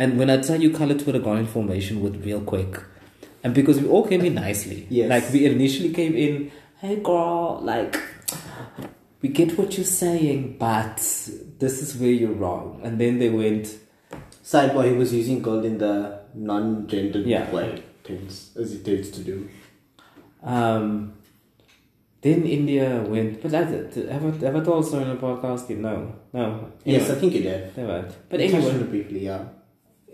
and when I tell you, color Twitter got in formation with real quick, and because we all came in nicely, Yes. like we initially came in, hey girl, like we get what you're saying, but this is where you're wrong, and then they went. Sidebar: He was using gold in the non-gendered Yeah. way, tends as he tends to do. Um, then Indya went, but that's it. Have I, have I told someone in the podcast? No, no. Yes, I think you did. never. But anyway, briefly, yeah.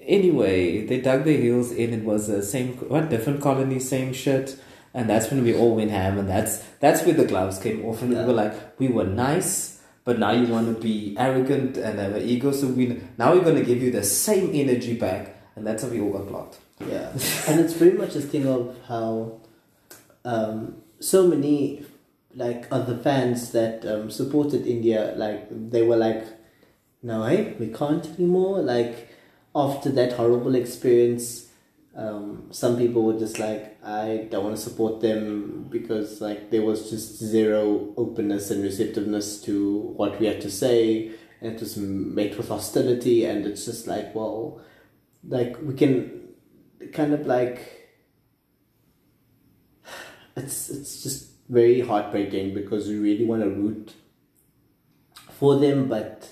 Anyway, they dug their heels in. It was the same, what different colony, same shit, and that's when we all went ham, and that's that's where the gloves came off, and Yeah. we were like, we were nice, but now you want to be arrogant and have an ego, so we now we're gonna give you the same energy back, and that's how we all got blocked. Yeah, and it's very much a thing of how um, so many like other fans that um, supported Indya, like they were like, no, hey, we can't anymore. Like after that horrible experience, um, some people were just like, I don't want to support them because like there was just zero openness and receptiveness to what we had to say, and it was met with hostility, and it's just like, well, like we can kind of like it's it's just very heartbreaking because we really want to root for them but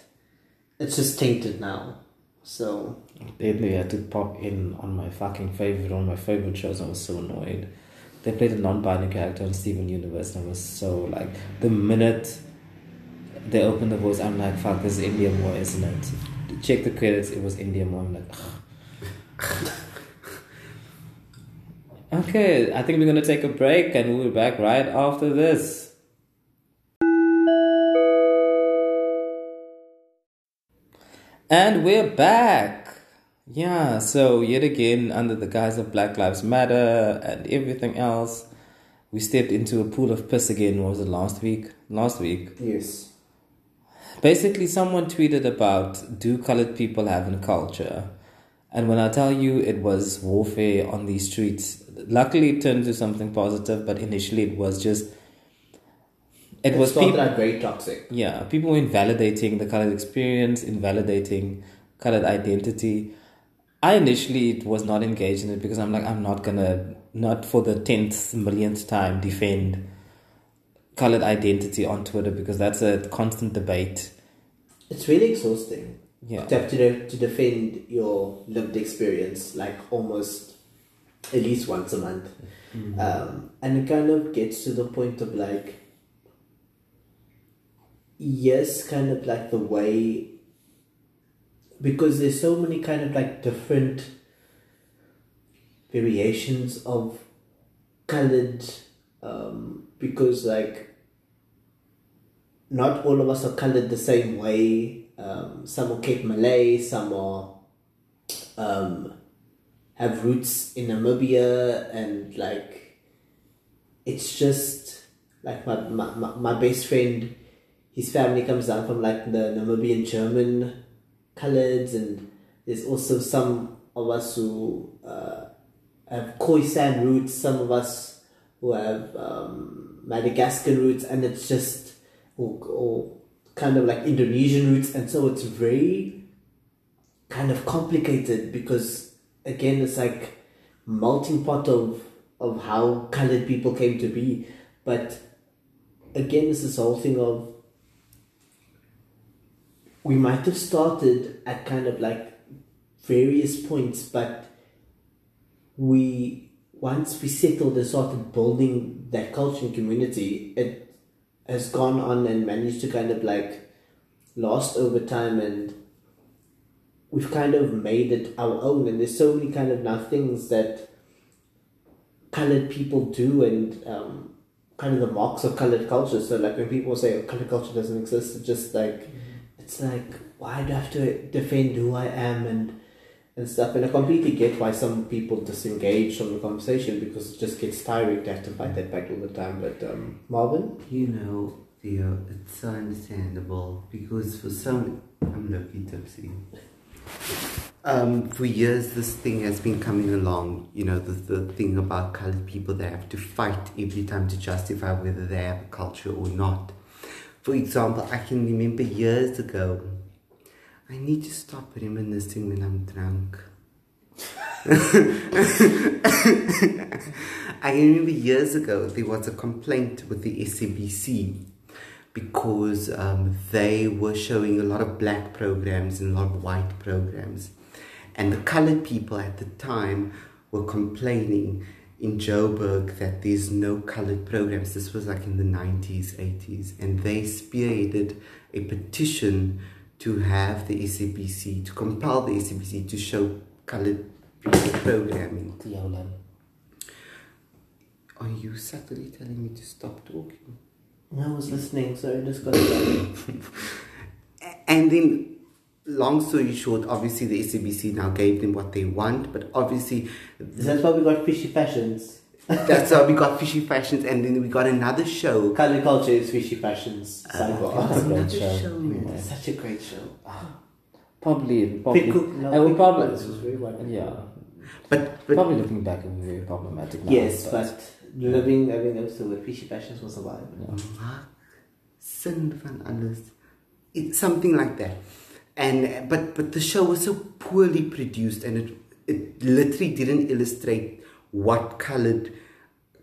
it's just tainted now. So They had to pop in on my fucking favorite, on my favorite shows. I was so annoyed. They played a non-binary character on Steven Universe, and I was so like, the minute they opened the voice, I'm like, fuck, this is Indya Moore, isn't it? Check the credits, it was Indya Moore. I'm like, ugh. okay, I think we're gonna take a break, and we'll be back right after this. And we're back. Yeah, so yet again, under the guise of Black Lives Matter and everything else, we stepped into a pool of piss again. What was it last week? Last week. yes Basically, someone tweeted about do colored people have a culture? And when I tell you it was warfare on these streets, luckily it turned to something positive, but initially it was just. It, was people. very toxic Yeah, people were invalidating the colored experience, invalidating colored identity. I initially was not engaged in it because I'm like, I'm not gonna, not for the tenth millionth time, defend colored identity on Twitter because that's a constant debate. it's really exhausting Yeah, to have to, de- to defend your lived experience like almost at least once a month. Um, and it kind of gets to the point of like yes kind of like the way because there's so many kind of like different variations of colored um, because like not all of us are colored the same way. Um, some are Cape Malay some are um, have roots in Namibia and like it's just like my, my, my, best friend his family comes down from like the Namibian German coloreds and there's also some of us who uh, have Khoisan roots some of us who have um, Madagascar roots and it's just or, or kind of like Indonesian roots and so it's very kind of complicated because again it's like melting pot of of how colored people came to be. But again it's this whole thing of we might have started at kind of like various points but we once we settled and started building that culture and community it has gone on and managed to kind of like last over time and we've kind of made it our own. And there's so many kind of now things that colored people do and um, kind of the marks of colored culture. So like when people say oh, colored culture doesn't exist it's just like it's like why do I have to defend who I am and and stuff. And I completely get why some people disengage from the conversation because it just gets tiring to have to fight that back all the time. But um, Marvin, You know, Theo, it's so understandable because for some, I'm lucky tipsy. Um, for years, this thing has been coming along. You know, the, the thing about colored people, they have to fight every time to justify whether they have a culture or not. For example, I can remember years ago, I need to stop reminiscing when I'm drunk. I remember years ago there was a complaint with the SABC because um, they were showing a lot of black programs and a lot of white programs. And the colored people at the time were complaining in Joburg that there's no colored programs. This was like in the 90s, 80s. And they spearheaded a petition to have the SABC, to compel the SABC to show colored people programming. Are you subtly telling me to stop talking? I was listening, so I just got. And then, long story short, obviously the SABC now gave them what they want, but obviously That's why we got fishy fashions. that's how we got Fishy Fashions, and then we got another show. Color culture is fishy fashions. Uh, Sidebar. That's a great Another show. show. Yeah. It's such a great show. Probably, probably, no, I would probably, Cook was very wonderful. yeah, But but probably looking back, it was very problematic. Now, Yes, but living, I mean, also with fishy fashions was a vibe. Maak sin van alles. It's something like that. And but but the show was so poorly produced and it it literally didn't illustrate what colored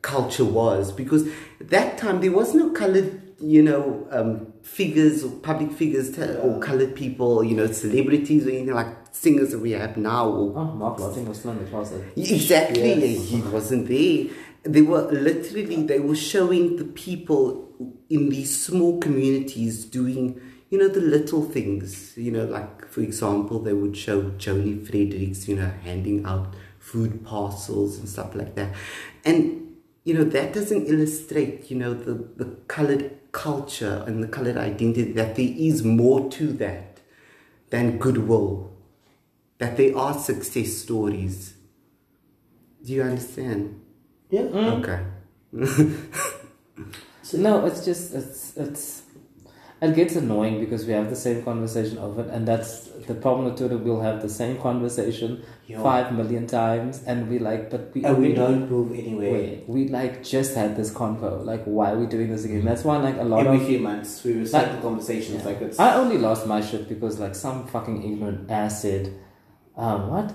culture was because at that time there was no colored you know um, figures or public figures or colored people you know celebrities or anything like singers that we have now or Oh, Marc Lottering was still in the closet. Exactly, Yes. he wasn't there. They were literally they were showing the people in these small communities doing, you know, the little things. You know, like for example, they would show Joni Fredericks, you know, handing out food parcels and stuff like that, and you know that doesn't illustrate, you know, the the colored culture and the colored identity that there is more to that than goodwill that they are success stories. Do you understand? Yeah. Mm. Okay. So no, it's just it's it's it gets annoying because we have the same conversation over and that's the problem with Twitter. We'll have the same conversation Yeah. five million times, and we like, but we And we don't move anywhere. We like just had this convo. Like, why are we doing this again? That's why, like, a lot Every of few months, we recycle conversations like it's. I only lost my shit because like some fucking ignorant ass said, um, what?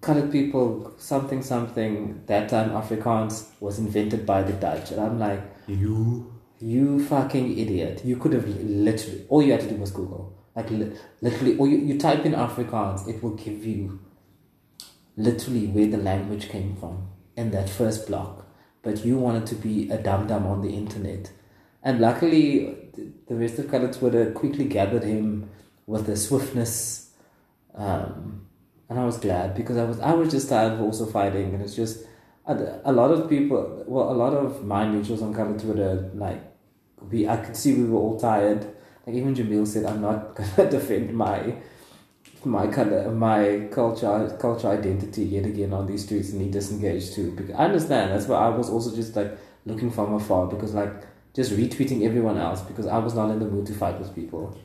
Colored people, something, something, that time Afrikaans was invented by the Dutch. And I'm like, You. You fucking idiot. You could have literally, all you had to do was Google. Like, li- literally, or you, you type in Afrikaans, it will give you literally where the language came from in that first block. But you wanted to be a dum dum on the internet. And luckily, the rest of Color Twitter quickly gathered him with the swiftness. Um, and I was glad because I was I was just tired of also fighting, and it's just a, a lot of people. Well, a lot of my mutuals on Color Twitter, like we, I could see we were all tired. Like even Jamil said, I'm not gonna defend my my color, my culture, culture identity yet again on these streets, and he disengaged too. Because I understand that's why I was also just like looking from afar because like just retweeting everyone else because I was not in the mood to fight with people.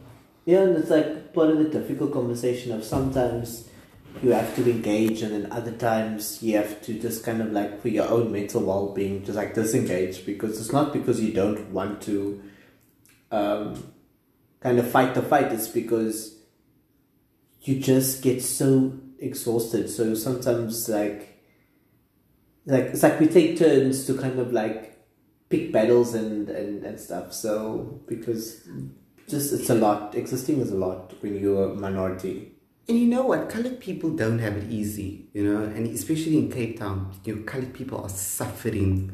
Yeah, and it's like part of the difficult conversation of sometimes you have to engage, and then other times you have to just kind of like for your own mental well being, just like disengage because it's not because you don't want to um, kind of fight the fight, it's because you just get so exhausted. So sometimes, like, like it's like we take turns to kind of like pick battles and, and, and stuff. So because just it's a lot. Existing is a lot when you're a minority. And you know what? Colored people don't have it easy, you know, and especially in Cape Town, you know, colored people are suffering.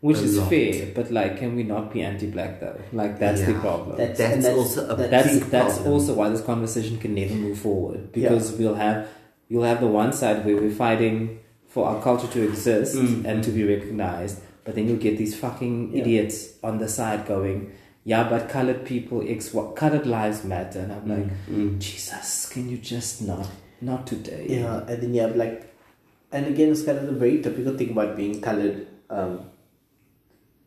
Which A is lot. fair, but like, can we not be anti-black though? Like, that's the problem. That's- That's, that's- also a that's- big that's that's problem. also why this conversation can never move forward because we'll have you'll have the one side where we're fighting for our culture to exist Mm. and to be recognized, but then you'll get these fucking Yeah. idiots on the side going, "Yeah, but colored people, ex colored lives matter," and I'm like, Mm. Jesus, can you just not? Not today. Yeah, and then you have like, and again, it's kind of the very typical thing about being colored um,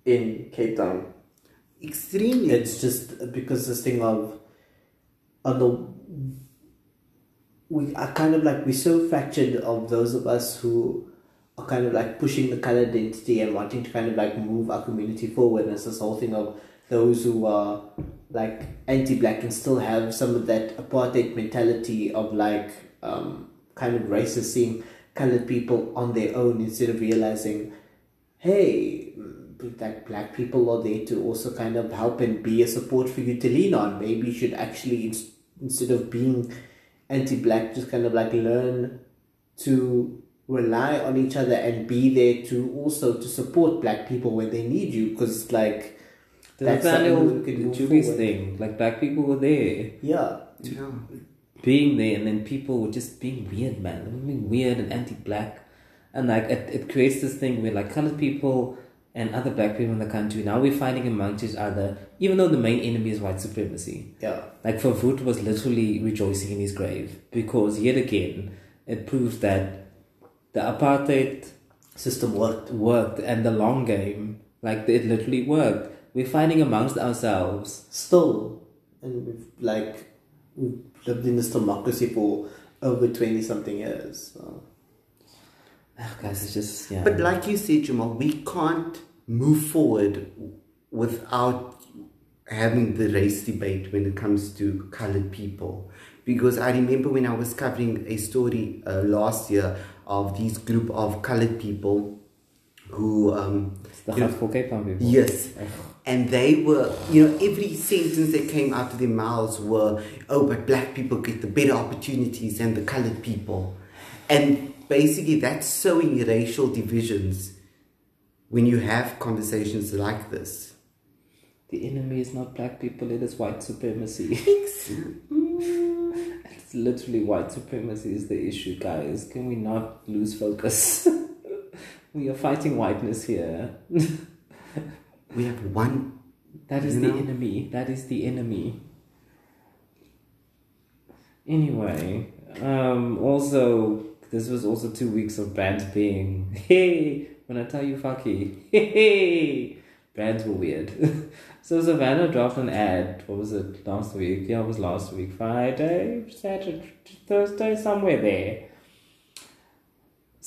in Cape Town. Extremely. It's just because this thing of, on the, we are kind of like, we're so fractured of those of us who are kind of like pushing the color identity and wanting to kind of like move our community forward. And it's this whole thing of those who are like anti-black and still have some of that apartheid mentality of like um, kind of racist seeing colored people on their own instead of realizing, hey, mm, like black people are there to also kind of help and be a support for you to lean on. Maybe you should actually ins- instead of being anti-black, just kind of like learn to rely on each other and be there to also to support black people when they need you because like The That's something Nathaniel we can move Jubilees forward. thing, like black people were there, yeah yeah. being there, and then people were just being weird, man. They were being weird and anti-black, and like it, it creates this thing where like colored people and other black people in the country now we're fighting amongst each other, even though the main enemy is white supremacy. yeah Like Verwoerd was literally rejoicing in his grave because yet again it proves that the apartheid system worked worked and the long game, like it literally worked. We're fighting amongst ourselves. still and we've like we've lived in this democracy for over 20 something years so. Ah, guys, it's just yeah. But like you said, Jamal, we can't move forward without having the race debate when it comes to colored people. Because I remember when I was covering a story uh, last year of these group of colored people who um, it's the you know, Cape Town people. Yes. And they were, you know, every sentence that came out of their mouths were, oh, but black people get the better opportunities than the colored people. And basically, that's sowing racial divisions when you have conversations like this. The enemy is not black people; it is white supremacy. it's literally white supremacy is the issue, guys. Can we not lose focus? we are fighting whiteness here. We have one, That is the know? enemy. That is the enemy. Anyway, um, also this was also two weeks of brands being hey when I tell you fucky hey, hey brands were weird. so Savannah dropped an ad. What was it last week? Yeah, it was last week. Friday, Saturday, Thursday, somewhere there.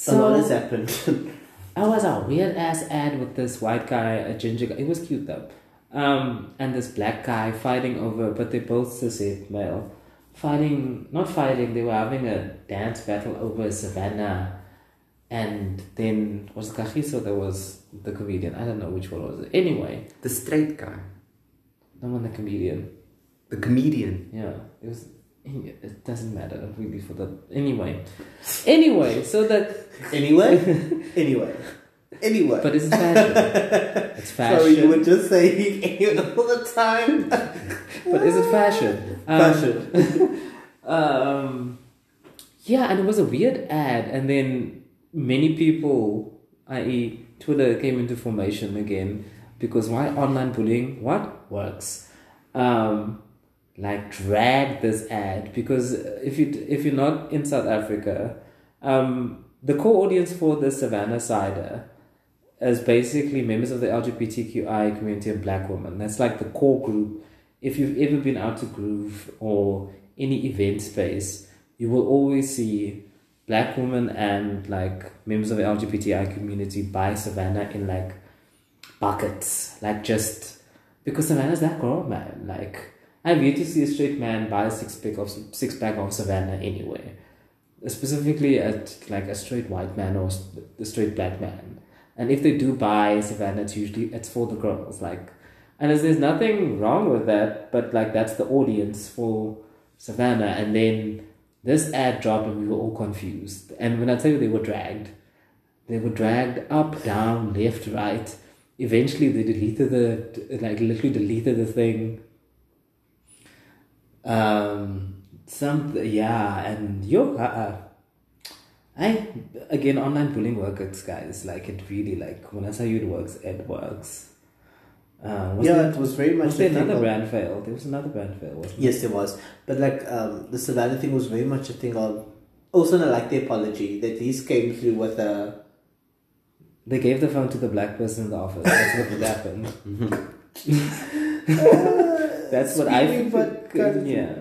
a lot has happened I was a weird ass ad with this white guy, a ginger guy. It was cute though. Um, and this black guy fighting over, but they both cishet male. Fighting, not fighting, they were having a dance battle over Savannah. And then was it that was the comedian? I don't know which one was it. Anyway, the straight guy, no one the comedian. the comedian. Yeah, it was. It doesn't matter really for the anyway. Anyway, so that anyway anyway anyway but it's fashion. It's fashion. sorry you were just saying anyway all the time But is it fashion? Um, fashion Um, yeah, and it was a weird ad, and then many people, i.e., Twitter, came into formation again because why online bullying? What works? Um, like drag this ad because if you if you're not in South Africa, um, the core audience for the Savannah Cider is basically members of the LGBTQI community and black women. That's like the core group. If you've ever been out to Groove or any event space, you will always see black women and like members of the LGBTI community buy Savannah in like buckets. Like just because Savannah's that girl, man. Like I've yet to see a straight man buy a six pack of six pack of Savannah anywhere. Specifically, at like a straight white man or a straight black man. And if they do buy Savannah, it's usually it's for the girls. Like, and there's, there's nothing wrong with that, but like that's the audience for Savannah. And then this ad dropped, and we were all confused. And when I tell you they were dragged, they were dragged up, down, left, right. Eventually, they deleted the like literally deleted the thing. Um, some yeah, and yo, uh, uh, I again online bullying works, guys. Like it really like when I tell you it works, it works. Uh, was yeah there, it was very much was there a thing another of- brand fail? There was another brand fail, wasn't yes there was but like um the savannah thing was very much a thing of Also, I like the apology that these came through with a. They gave the phone to the black person in the office. That's what happened. That's what I but of- yeah.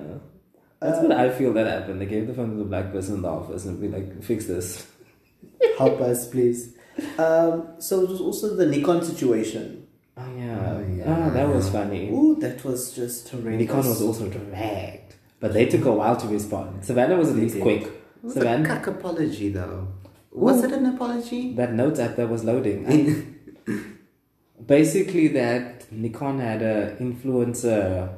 That's what I feel that happened. They gave the phone to the black person in the office and be like, fix this. Help us, please. Um, so it was also the Nikon situation. Oh yeah. Oh, yeah. Oh, that was funny. Ooh, that was just horrendous. Nikon was also dragged. But they took a while to respond. Savannah was at least quick. It was a Savannah, cuck apology though. Was it an apology? that notes app that was loading. I- basically, that Nikon had a influencer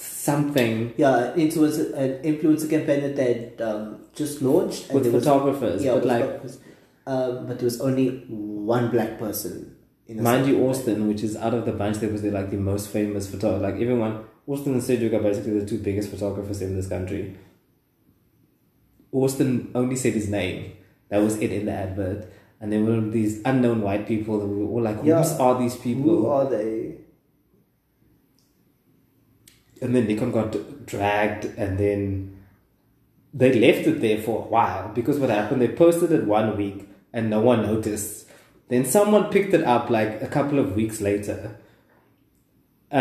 something Yeah, it was an influencer campaign that they had um, just launched. with there was- photographers. yeah, but like, photographers. um, but there was only one black person. In mind you. Austin, which is out of the bunch, there was the, like the most famous photographer. Like everyone, Austin and Cedric are basically the two biggest photographers in this country. Austin only said his name. That was it in the advert. And then were these unknown white people that we were all like, Yeah. who are these people? Who are they? And then Nikon got dragged, and then they left it there for a while because what happened? They posted it one week, and no one noticed. Then someone picked it up like a couple of weeks later, uh,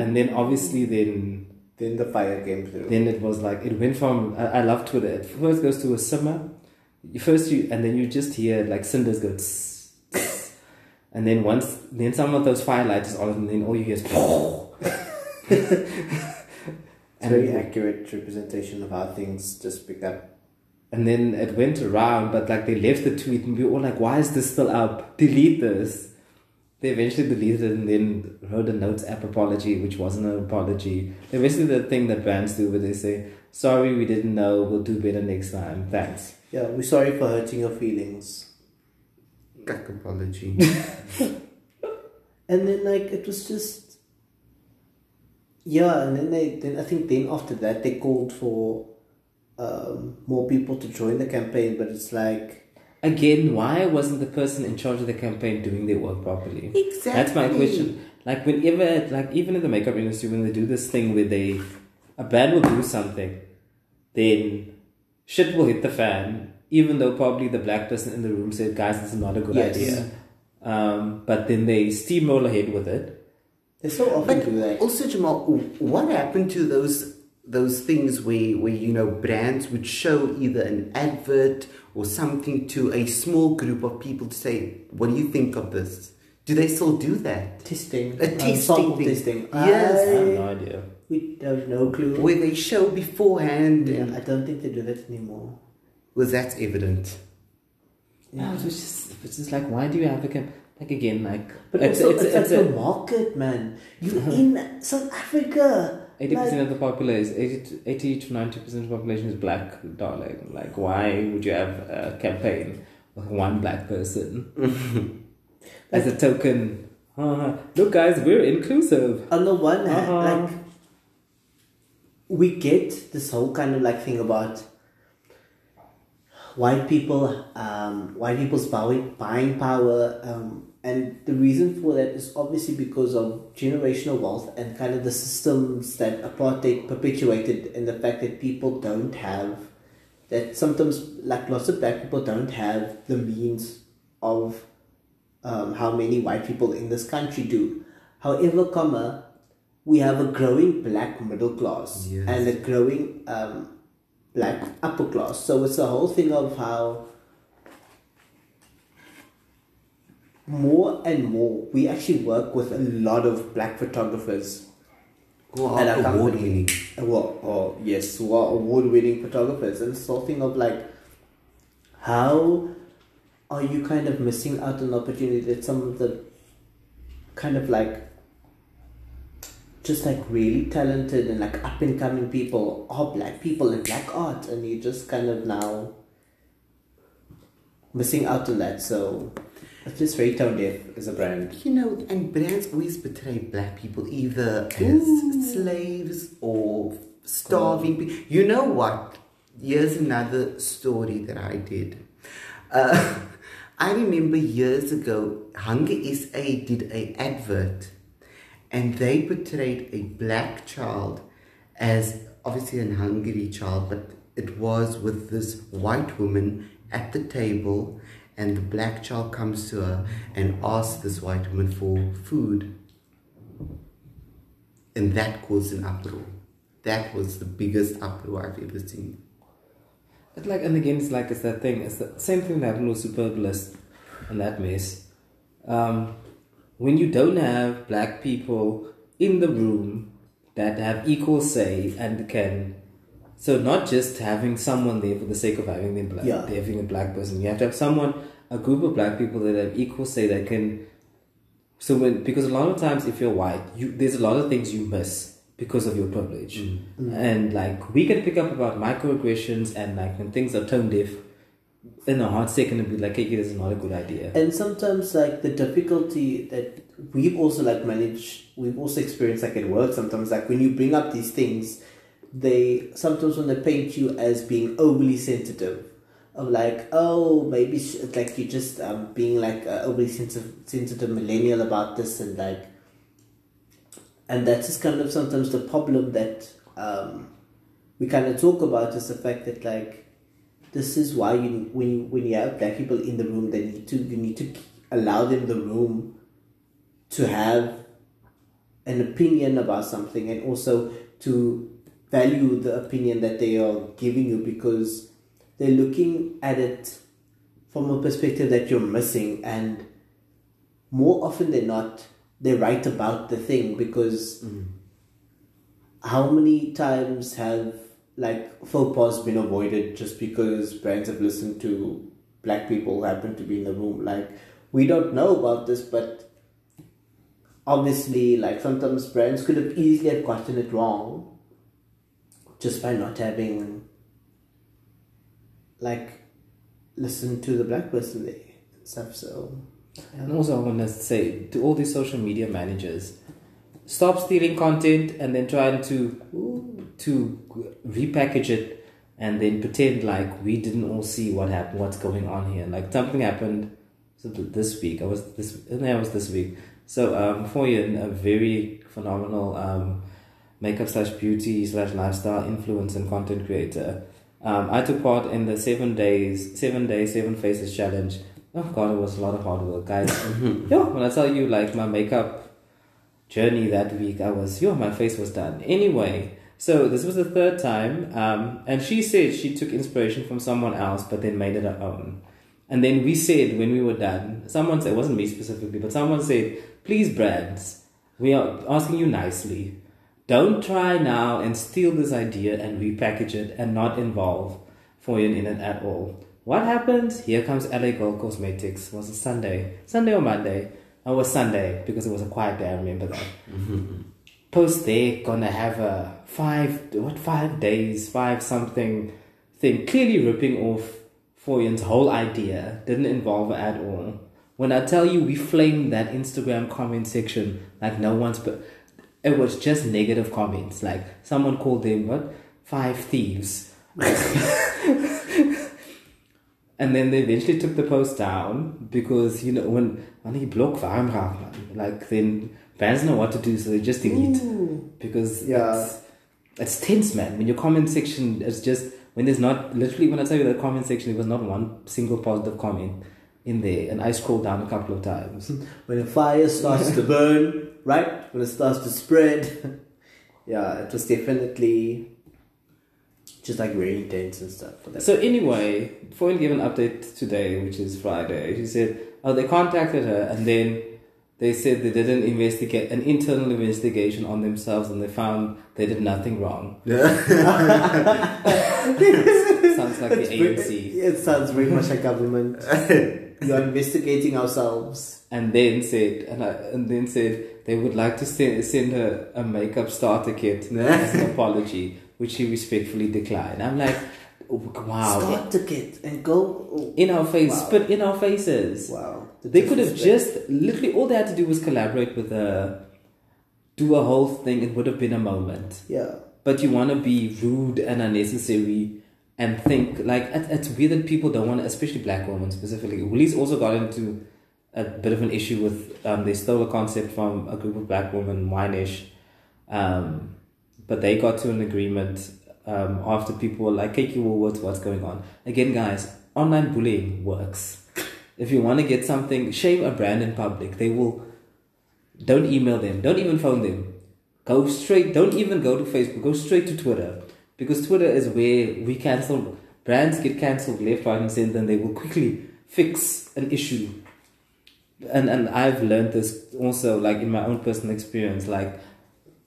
and then obviously then Then the fire came through. then it was like it went from I, I love Twitter. It first goes to a simmer, You first you and then you just hear like cinders go, tss, tss. and then once then some of those firelights is on, and then all you hear is. It's very accurate representation of how things just pick up. And then it went around, but like they left the tweet and we were all like, why is this still up? Delete this. They eventually deleted it and then wrote a notes app apology, which wasn't an apology. They're basically the thing that brands do where they say, sorry, we didn't know, we'll do better next time. Thanks. Yeah, we're sorry for hurting your feelings. Cuck apology. And then like it was just yeah, and then they then I think then after that they called for um, more people to join the campaign, but it's like Again, why wasn't the person in charge of the campaign doing their work properly? exactly. That's my question. Like whenever, like even in the makeup industry, when they do this thing where they, a band will do something, then shit will hit the fan. Even though probably the black person in the room said, "Guys, this is not a good Yes. idea," um, but then they steamroll ahead with it. They so often But do that. also, Jamal, what happened to those those things where where you know brands would show either an advert or something to a small group of people to say, "What do you think of this?" Do they still do that? Testing, A um, testing sample thing. testing. Yes. I have no idea. we have no clue. Where they show beforehand, yeah, and I don't think they do that anymore. well, that's evident. Yeah. No, it's just, it's just like, why do you have a camp? Like again, like But it's, also, it's, it's, it's, like a- the market, man. You in South Africa. Eighty percent Like- of the population, 80 to, 80 to ninety percent of the population is black, darling. Like, why would you have a campaign with one black person as a token? Uh, look, guys, we're inclusive. on the one hand, Uh-huh. like we get this whole kind of like thing about white people, um, white people's buying buying power, um, and the reason for that is obviously because of generational wealth and kind of the systems that apartheid perpetuated, and the fact that people don't have that sometimes like lots of black people don't have the means of um, how many white people in this country do. However, comma, we have a growing black middle class Yes. and a growing um, black upper class. So it's a whole thing of how more and more we actually work with a lot of black photographers Who are award winning. well, oh yes, who are award-winning photographers, and it's the whole thing of like, how are you kind of missing out on the opportunity that some of the kind of like just like really talented and like up and coming people are black people in black art, and you just kind of now missing out on that. So just very tone deaf as a brand. You know, and brands always betray black people either as Ooh. slaves or starving people. You know what? Here's another story that I did. Uh, I remember years ago, Hunger SA did a advert, and they portrayed a black child as obviously an hungry child, but it was with this white woman at the table, and the black child comes to her and asks this white woman for food. And that caused an uproar. That was the biggest uproar I've ever seen. But like, and again, it's like it's that thing. It's the same thing that happened with Superbalist and that mess. Um, when you don't have black people in the room that have equal say and can, so not just having someone there for the sake of having them black, Yeah. having a black person. You have to have someone, a group of black people that have equal say that can. So when because a lot of times if you're white, you there's a lot of things you miss because of your privilege, mm. Mm. and like we can pick up about microaggressions and like when things are tone deaf, in a hot second and be like, hey, this is not a good idea. and sometimes like the difficulty that we've also like managed we've also experienced like at work sometimes like when you bring up these things they sometimes when they paint you as being overly sensitive. Of like oh maybe it's like you're just um, being like uh, overly sensitive sensitive millennial about this and like and that's just kind of sometimes the problem that um, we kind of talk about is the fact that like this is why you when you when you have black people in the room they need to you need to allow them the room to have an opinion about something and also to value the opinion that they are giving you because they're looking at it from a perspective that you're missing and more often than not they're right about the thing because mm. how many times have like faux pas been avoided just because brands have listened to black people who happen to be in the room? Like we don't know about this but obviously like sometimes brands could have easily have gotten it wrong just by not having like listened to the black person there and stuff so And also, I want to say to all these social media managers, stop stealing content and then trying to to repackage it and then pretend like we didn't all see what happened, what's going on here. Like something happened so this week. I was this, it was this week. So um, Foyen, a very phenomenal um, makeup slash beauty slash lifestyle influence and content creator. Um, I took part in the seven days, seven days, seven faces challenge. Oh god, it was a lot of hard work, guys. yeah, when I tell you like my makeup journey that week, I was yo, my face was done. Anyway, so this was the third time, um, and she said she took inspiration from someone else, but then made it her own. And then we said when we were done, someone said it wasn't me specifically, but someone said, please brands, we are asking you nicely. Don't try now and steal this idea and repackage it and not involve Foyen in it at all. What happens? Here comes LA Gold Cosmetics. Was it Sunday? Sunday or Monday? Oh, it was Sunday because it was a quiet day. I remember that. Post there gonna have a five what five days five something thing clearly ripping off Foyen's whole idea didn't involve her at all. When I tell you we flamed that Instagram comment section like no one's but it was just negative comments like someone called them what five thieves. And then they eventually took the post down because you know when when he block warm like then fans know what to do so they just delete. Because Yeah. it's, it's tense man. When your comment section is just when there's not literally when I tell you the comment section there was not one single positive comment in there and I scrolled down a couple of times. When a fire starts to burn, right? When it starts to spread. yeah, it was definitely just like very intense and stuff. For that. So anyway, Foyn gave an update today, which is Friday. She said, "Oh, they contacted her, and then they said they did an investigate an internal investigation on themselves, and they found they did nothing wrong." Yeah. Sounds like the It's ve- ANC. It sounds very much like government. we are investigating ourselves. And then said, and, I, and then said they would like to send, send her a makeup starter kit as an apology, which she respectfully declined. I'm like, wow, Start to get and go. Oh, in our face, Wow. in our faces. Wow. The They could have just literally all they had to do was collaborate with a do a whole thing. It would have been a moment. Yeah. But you want to be rude and unnecessary and think like it's weird that people don't want to, especially black women specifically. Woolies also got into a bit of an issue with um, they stole a concept from a group of black women, Wineish, um, but they got to an agreement um, after people were like, Kiki Woolworths, what's going on? Again, guys, online bullying works. If you want to get something, shame a brand in public. They will. Don't email them. Don't even phone them. Go straight. Don't even go to Facebook. Go straight to Twitter because Twitter is where we cancel brands get cancelled left, right, and center, and they will quickly fix an issue. And and I've learned this also, like in my own personal experience. Like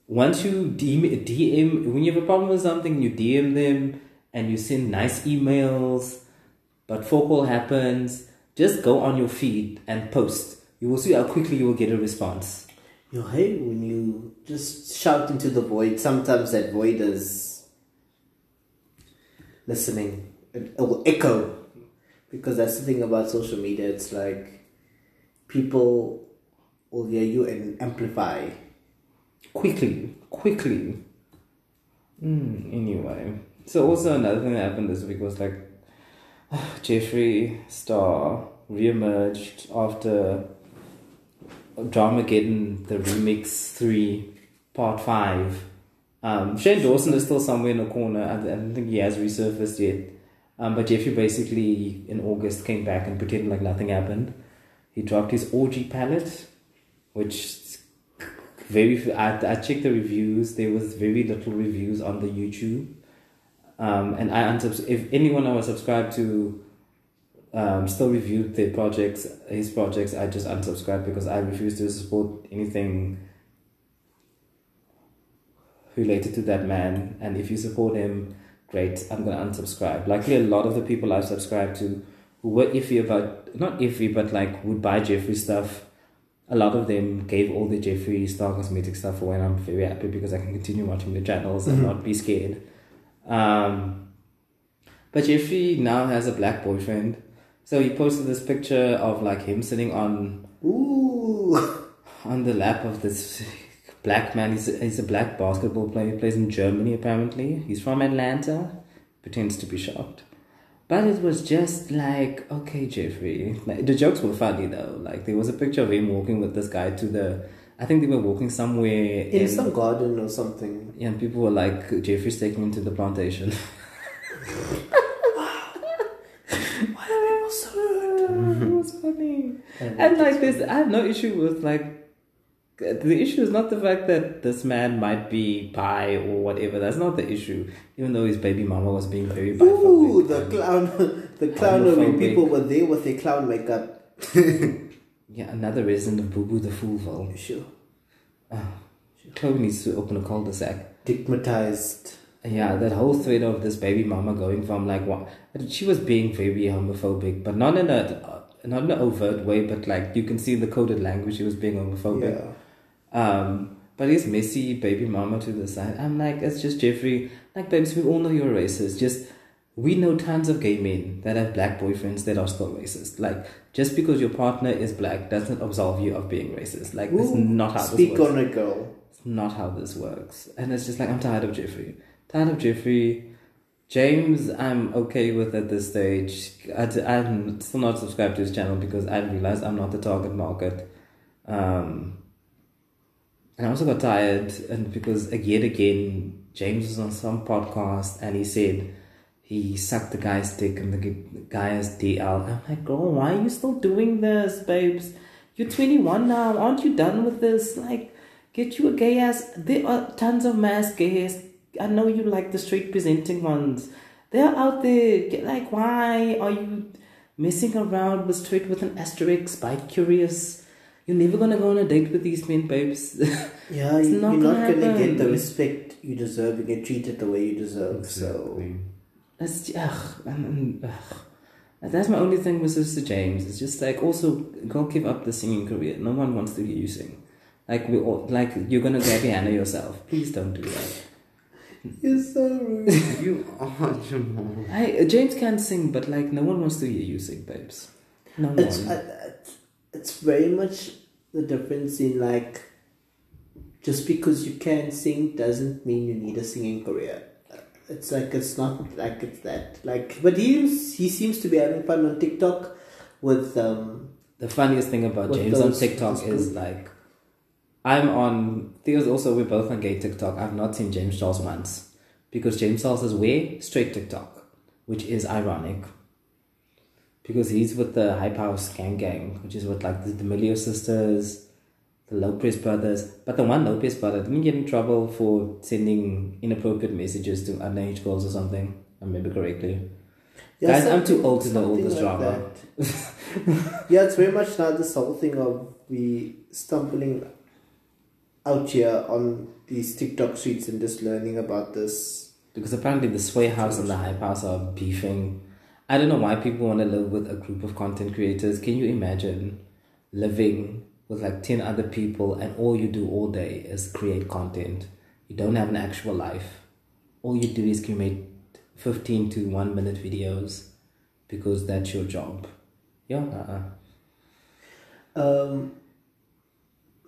once you DM, DM when you have a problem with something, you DM them and you send nice emails, but focal happens. Just go on your feed and post. You will see how quickly you will get a response. You hate when you just shout into the void. Sometimes that void is listening. It, it will echo. Because that's the thing about social media. It's like people will hear you and amplify. quickly, quickly. Mm, anyway, so also another thing that happened this week was like Jeffree Star reemerged after Dramageddon, the remix three, part five. Um, Shane Dawson is still somewhere in the corner. I, I don't think he has resurfaced yet. Um, but Jeffree basically in August came back and pretended like nothing happened. He dropped his OG palette, which very I, I checked the reviews. There was very little reviews on the youtube. Um, and i unsubs- if anyone i was subscribed to um, still reviewed their projects his projects i just unsubscribed because i refuse to support anything related to that man. And if you support him great. I'm gonna unsubscribe. Likely a lot of the people i've subscribed to who were iffy about not iffy but like would buy jeffree stuff a lot of them gave all the Jeffree Star Cosmetic stuff away, and I'm very happy because I can continue watching the channels and Mhm. not be scared. Um, but Jeffree now has a black boyfriend, so he posted this picture of like him sitting on Ooh. on the lap of this black man. He's a, he's a black basketball player. He plays in Germany apparently. He's from Atlanta. Pretends to be shocked. But it was just like, okay, Jeffree. Like, the jokes were funny though. Like there was a picture of him walking with this guy to the. I think they were walking somewhere In some garden or something. Yeah, and people were like, Jeffree's taking him to the plantation. Why are people so rude? it was funny. And like this, I have no issue with like. The issue is not the fact that this man might be bi or whatever. That's not the issue. Even though his baby mama was being very biphobic. Ooh, the clown, the clown people were there with their clown makeup. Yeah, another resident of Boo Boo the fool Foolville. Sure. Chloe needs to open a cul-de-sac. Stigmatized. Yeah, that whole thread of this baby mama going from like what she was being very homophobic, but not in a not in an overt way, but like you can see the coded language she was being homophobic. Yeah. Um, but his messy baby mama to the side. I'm like, it's just Jeffree. Like, babes, we all know you're racist. Just we know tons of gay men that have black boyfriends that are still racist. Like, just because your partner is black doesn't absolve you of being racist. Like, Ooh, not how Speak this works. on it, girl. It's not how this works. And it's just like I'm tired of Jeffree. Tired of Jeffree. James, I'm okay with at this stage. I, am still not subscribed to his channel because I realize I'm not the target market. Um, and I also got tired, and because yet again, James was on some podcast and he said he sucked the guy's dick and the guy DL. I'm like, girl, why are you still doing this, babes? You're 21 now. Aren't you done with this? Like, get you a gay ass. There are tons of mass gay ass. I know you like the straight presenting ones. They're out there. Get, like, why are you messing around with straight with an asterisk by curious? You're never gonna go on a date with these men, babes. Yeah, It's you, not you're not gonna gonna get the respect you deserve. You get treated the way you deserve. So That's ugh, and- and, ugh. That's my only thing with Sister James. It's just like also go give up the singing career. No one wants to hear you sing. Like we all like you're gonna grab your Hannah yourself. Please don't do that. you're so rude. you are Jamal. I, James can sing, but like no one wants to hear you sing, babes. No it's, one. uh, it's very much the difference in like just because you can sing doesn't mean you need a singing career. It's like it's not like it's that like. But he he seems to be having fun on TikTok with um The funniest thing about James on TikTok is like, I'm on. Theo's also we're both on gay TikTok. I've not seen James Charles once, because James Charles is way straight TikTok, which is ironic because he's with the Hype House Gang Gang, which is with like the D'Amelio sisters, the Lopez brothers. But the one Lopez brother didn't get in trouble for sending inappropriate messages to underage girls or something. I remember correctly. Guys, I'm too old to know all this like drama. yeah, it's very much now this whole thing of we stumbling out here on these TikTok streets and just learning about this. Because apparently the Sway House and the Hype House are beefing. I don't know why people want to live with a group of content creators. Can you imagine living with like 10 other people and all you do all day is create content? You don't have an actual life. All you do is create 15 to 1 minute videos because that's your job. Yeah, uh-uh. Um,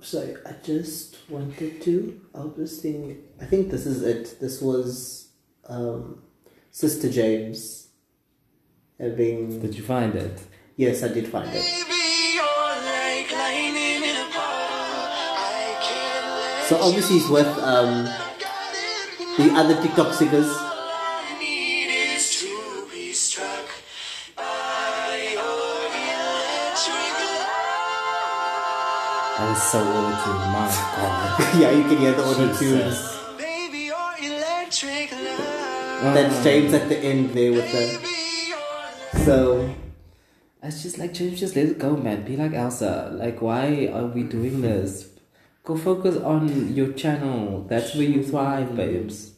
sorry, I just wanted to. I was thinking. I think this is it. This was um, Sister James having. Did you find it? Yes, I did find it. Baby, you're like lightning in a bottle. I can't let So obviously he's with um, the other TikTok singers. I need is to be struck by your electric love. That is so auto My God. yeah, you can hear the auto tunes. Jesus. Baby, your electric love. That's James at the end there with the. Baby, your So It's just like James, just let it go, man. Be like Elsa. Like, why are we doing this? Go focus on your channel. That's where you thrive, babes.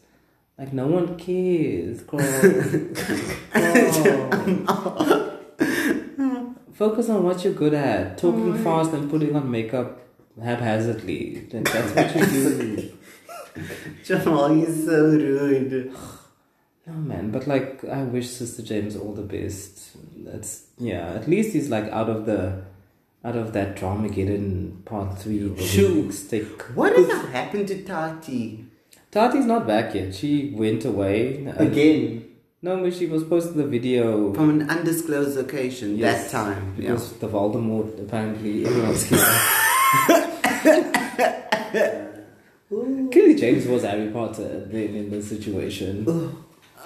Like, no one cares, girl. Girl. Focus on what you're good at. Talking fast and putting on makeup haphazardly. Like, That's what you do. Jamal, you're so rude. No man, but like I wish Sister James all the best. That's yeah. At least he's like out of the out of that Dramageddon part three. the Shoo. Stick. What has happened to Tati? Tati's not back yet. She went away Um, again, No, but she was posting the video From an undisclosed location Yes, that time. Yeah. because the Voldemort apparently everyone's scared. Clearly, James was Harry Potter then in this situation.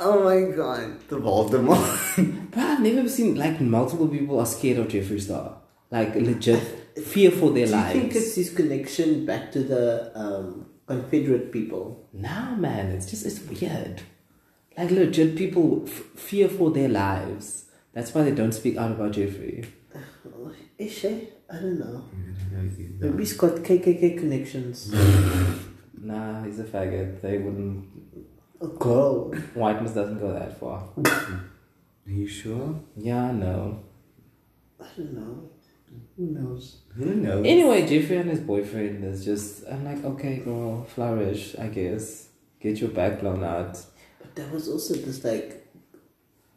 Oh my god, the Voldemort. But I've never seen like multiple people are scared of Jeffree Star. Like legit fear for their do you lives. think it's his connection back to the um, Confederate people? No, man, it's just it's weird. Like legit people f- fear for their lives. That's why they don't speak out about Jeffree. Is she? I don't know. Maybe he's got KKK connections. Nah, he's a faggot. They wouldn't. A girl. Whiteness doesn't go that far. Are you sure? Yeah, no. I don't know. Who knows? Who knows? Anyway, Jeffree and his boyfriend is just. I'm like, okay, girl, flourish. I guess get your back blown out. But there was also this like,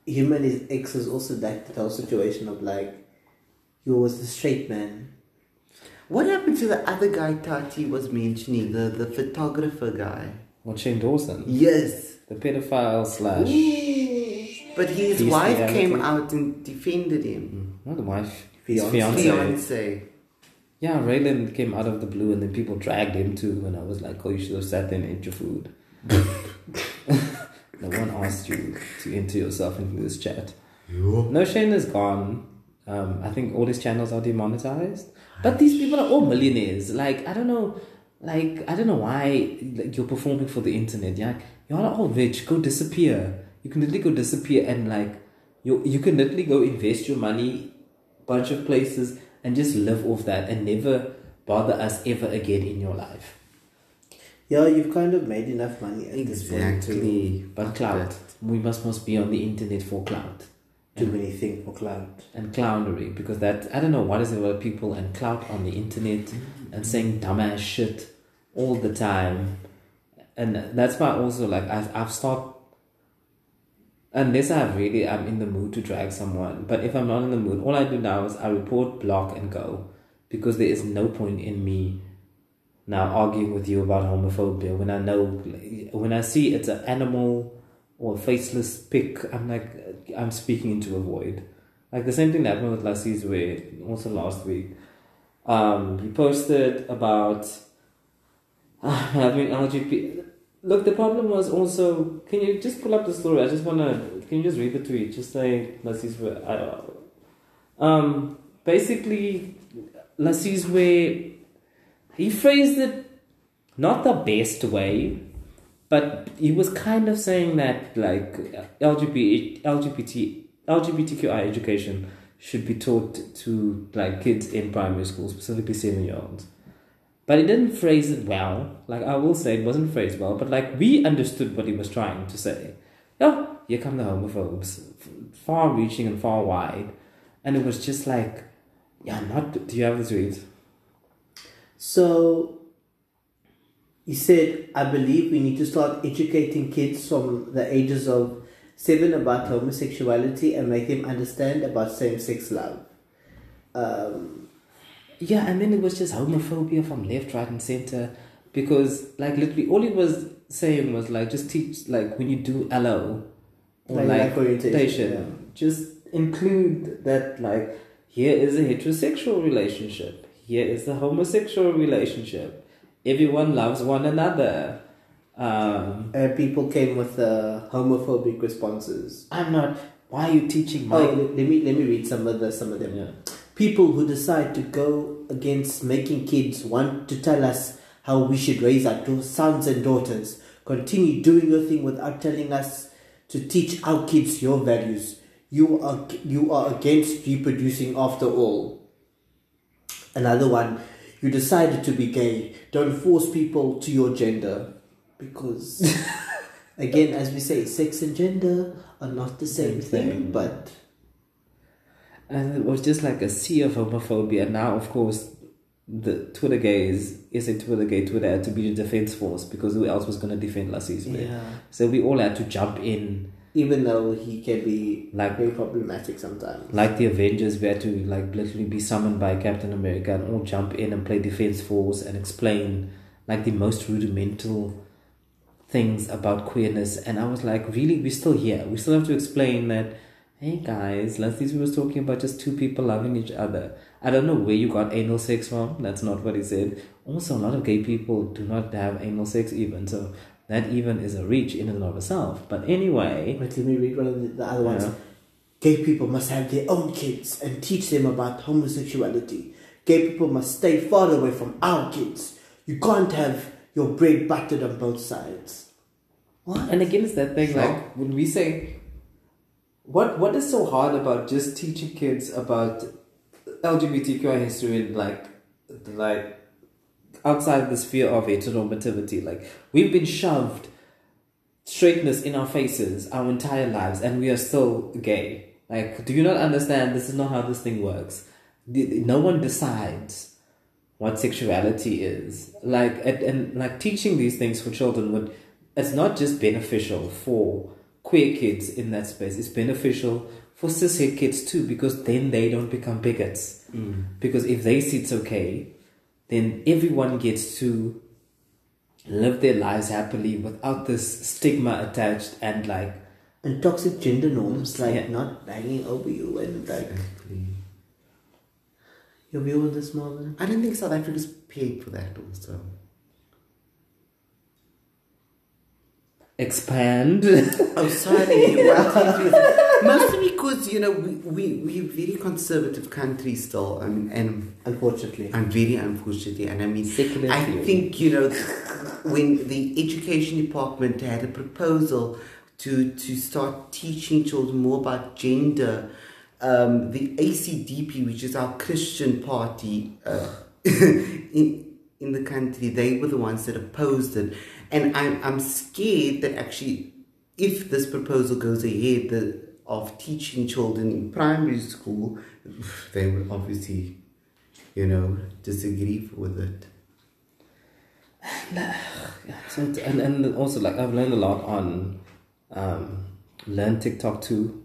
him and his ex is also like the whole situation of like, you was the straight man. What happened to the other guy Tati was mentioning? The the photographer guy. What Shane Dawson, Yes. the pedophile slash. But his wife came out and defended him. Mm, Not the wife. Fiance. His fiance. Yeah, Ryland came out of the blue and then people dragged him too. And I was like, oh, you should have sat there and ate your food. no one asked you to enter yourself into this chat. No, Shane is gone. Um, I think all his channels are demonetized. But these people are all millionaires. Like, I don't know. Like, I don't know why like, you're performing for the internet. Yeah, you're all rich. Oh, go disappear. You can literally go disappear and like, you you can literally go invest your money bunch of places and just live off that and never bother us ever again in your life. Yeah, you've kind of made enough money at this point to Exactly. But clout, we must must be on the internet for clout do anything for clout. and clownery because that I don't know what is it about people and clout on the internet and saying dumbass shit all the time, and that's why also like I've I've stopped. Unless I really am in the mood to drag someone, but if I'm not in the mood, all I do now is I report, block, and go, because there is no point in me now arguing with you about homophobia when I know when I see it's an animal or faceless pic, I'm like I'm speaking into a void. Like the same thing that happened with Lasizwe also last week. Um, he posted about having LGBT look, the problem was also. Can you just pull up the story? I just wanna. Can you just read the tweet? Just say Lasizwe. I, um, basically, Lasizwe. He phrased it not the best way, but he was kind of saying that like LGBT, LGBT, LGBTQI education should be taught to like kids in primary school, specifically seven year olds. But he didn't phrase it well. Like I will say, it wasn't phrased well. But like we understood what he was trying to say. Oh, here come the homophobes, far-reaching and far wide, and it was just like, yeah, not. Do you have the tweet? So he said, I believe we need to start educating kids from the ages of seven about homosexuality and make them understand about same sex love. Um, Yeah, and then it was just homophobia from left, right, and center. Because like literally, all he was saying was like, just teach like when you do LO or Like like, orientation, yeah. just include that like here is a heterosexual relationship, here is a homosexual relationship. Everyone loves one another. Um, and people came with uh, homophobic responses. I'm not. Why are you teaching my? Oh, let let me let me read some of the some of them. yeah. People who decide to go against making kids want to tell us how we should raise our sons and daughters. Continue doing your thing without telling us to teach our kids your values. You are you are against reproducing after all. Another one, you decided to be gay. Don't force people to your gender. Because, again, as we say, sex and gender are not the same Same thing, thing. but And it was just like a sea of homophobia. Now, of course, the Twitter gays, is a Twitter gay, Twitter had to be the defense force because who else was going to defend Lasizwe? yeah. So we all had to jump in. Even though he can be Like- very problematic sometimes. Like the Avengers, we had to like literally be summoned by Captain America and all jump in and play defense force and explain like the most rudimental things about queerness. And I was like, really, we're still here. We still have to explain that, hey guys, Leslie was talking about just two people loving each other. I don't know where you got anal sex from. That's not what he said. Also, a lot of gay people do not have anal sex even. So that even is a reach in and of itself. But anyway, Wait, let me read one of the, the other ones. Yeah. Gay people must have their own kids and teach them about homosexuality. Gay people must stay far away from our kids. You can't have your bread buttered on both sides. What? And again, it's that thing like when we say, what what is so hard about just teaching kids about LGBTQI history and like like outside the sphere of heteronormativity? Like we've been shoved straightness in our faces our entire lives, and we are still gay. Like, do you not understand? This is not how this thing works. No one decides what sexuality is like and, and like teaching these things for children would it's not just beneficial for queer kids in that space it's beneficial for cishet kids too because then they don't become bigots mm. because if they see it's okay then everyone gets to live their lives happily without this stigma attached and like And toxic gender norms, like Yeah. not banging over you and like Exactly. your view on this, Marvin? I don't think South Africa's paid for that also. Expand Oh, sorry. well, mostly because, you know, we, we, we're very conservative country still. I mean, and Unfortunately. I'm very unfortunately. And I mean, Secular I think, you know, when the education department had a proposal to, to start teaching children more about gender, um, the ACDP, which is our Christian party uh, in, in the country, they were the ones that opposed it. And I'm, I'm scared that actually, if this proposal goes ahead, the, of teaching children in primary school, they will obviously, you know, disagree with it. So, and, and also like I've learned a lot on um, learn TikTok too.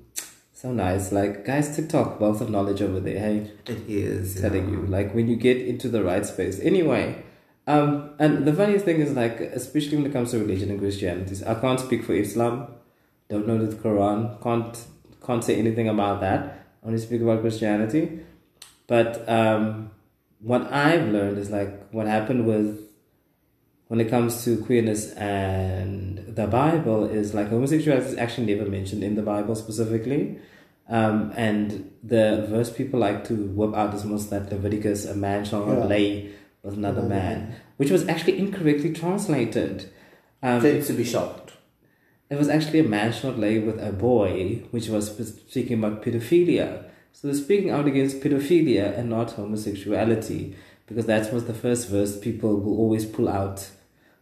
So nice, like guys, TikTok wealth of knowledge over there. Hey, It is. telling you like when you get into the right space. Anyway, um, and the funniest thing is like especially when it comes to religion and Christianity, I can't speak for Islam. Don't know the Quran. Can't can't say anything about that. Only speak about Christianity. But um, what I've learned is like what happened with when it comes to queerness and the Bible is like homosexuality is actually never mentioned in the Bible specifically. Um, and the verse people like to whip out is most that Leviticus, a man shall not Yeah. lay another Another man, which was actually incorrectly translated. Um, Tends to be shocked. it was actually a man not lay with a boy, which was speaking about pedophilia. So they're speaking out against pedophilia and not homosexuality, because that was the first verse people will always pull out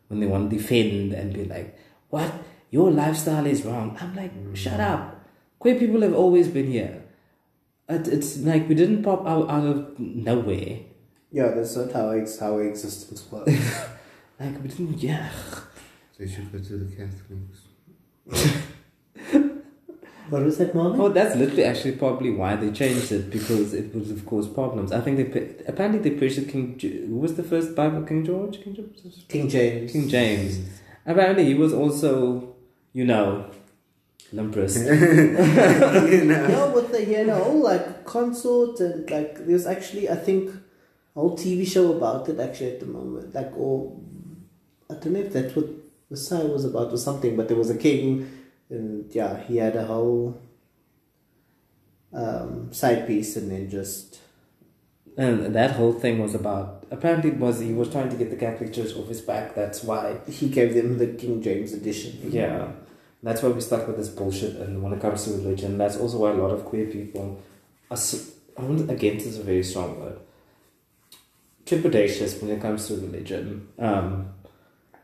when they want to defend and be like, What? Your lifestyle is wrong. I'm like, Shut up. Queer people have always been here. It, it's like we didn't pop out, out of nowhere. Yeah, that's not how ex- how existence works. Like we didn't, yeah. They should go to the Catholics. what was that, Marvin? Oh, that's literally actually probably why they changed it because it would have caused problems. I think they apparently they pressured King. Who was the first Bible King George? King George. King James. King James. Apparently he was also, you know, limprous. you know? Yeah, with the he had a whole like consort and like there's actually I think a whole TV show about it actually at the moment. Like or I don't know if that's what Messiah was about or something, but there was a king and yeah, he had a whole um, side piece and then just and that whole thing was about. Apparently, it was he was trying to get the Catholic Church off his back. That's why. he gave them the King James edition. Yeah, that's why we stuck with this bullshit. And when it comes to religion, that's also why a lot of queer people are. s- I want against is a very strong word. Trepidatious when it comes to religion. Um,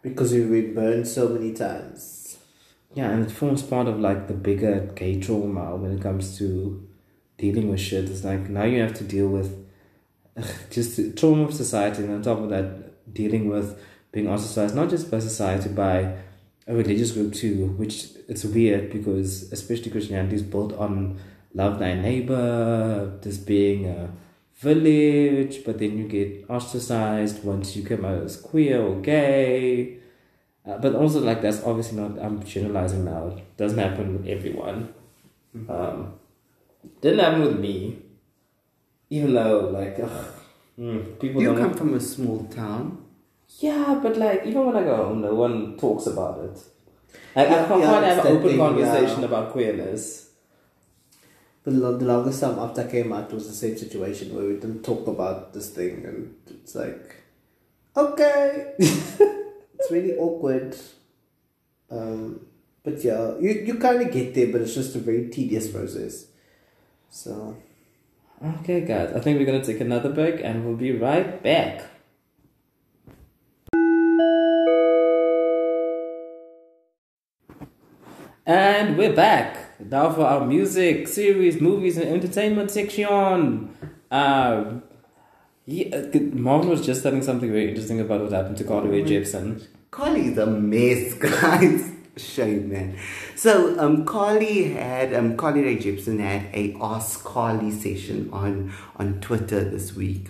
Because we've been burned so many times. Yeah, and it forms part of like the bigger gay trauma when it comes to dealing with shit. It's like now you have to deal with ugh, just the trauma of society, and on top of that, dealing with being ostracized not just by society, by a religious group too. Which it's weird because especially Christianity is built on love thy neighbor, this being a village, but then you get ostracized once you come out as queer or gay. Uh, but also, like, that's obviously not, I'm generalizing now. It doesn't happen with everyone. Um, didn't happen with me. Even though, like, ugh, mm, people You don't. come from a small town. yeah, but, like, even when I go home, no one talks about it. Like, I Yeah, can't yeah, have an open thing, conversation yeah. about queerness. The the longest time after I came out was the same situation where we didn't talk about this thing, and it's like, okay, it's really awkward. Um, but yeah, you you kind of get there, but it's just a very tedious process. So Okay, guys, I think we're gonna take another break and we'll be right back. And we're back now for our music, series, movies, and entertainment section. Um, yeah, Marvin was just telling something very interesting about what happened to Carly Rae Jepsen. Carly's a mess, guys. Shame, man. So, um, Carly had um, Carly Rae Jepsen had a Ask Carly session on on Twitter this week,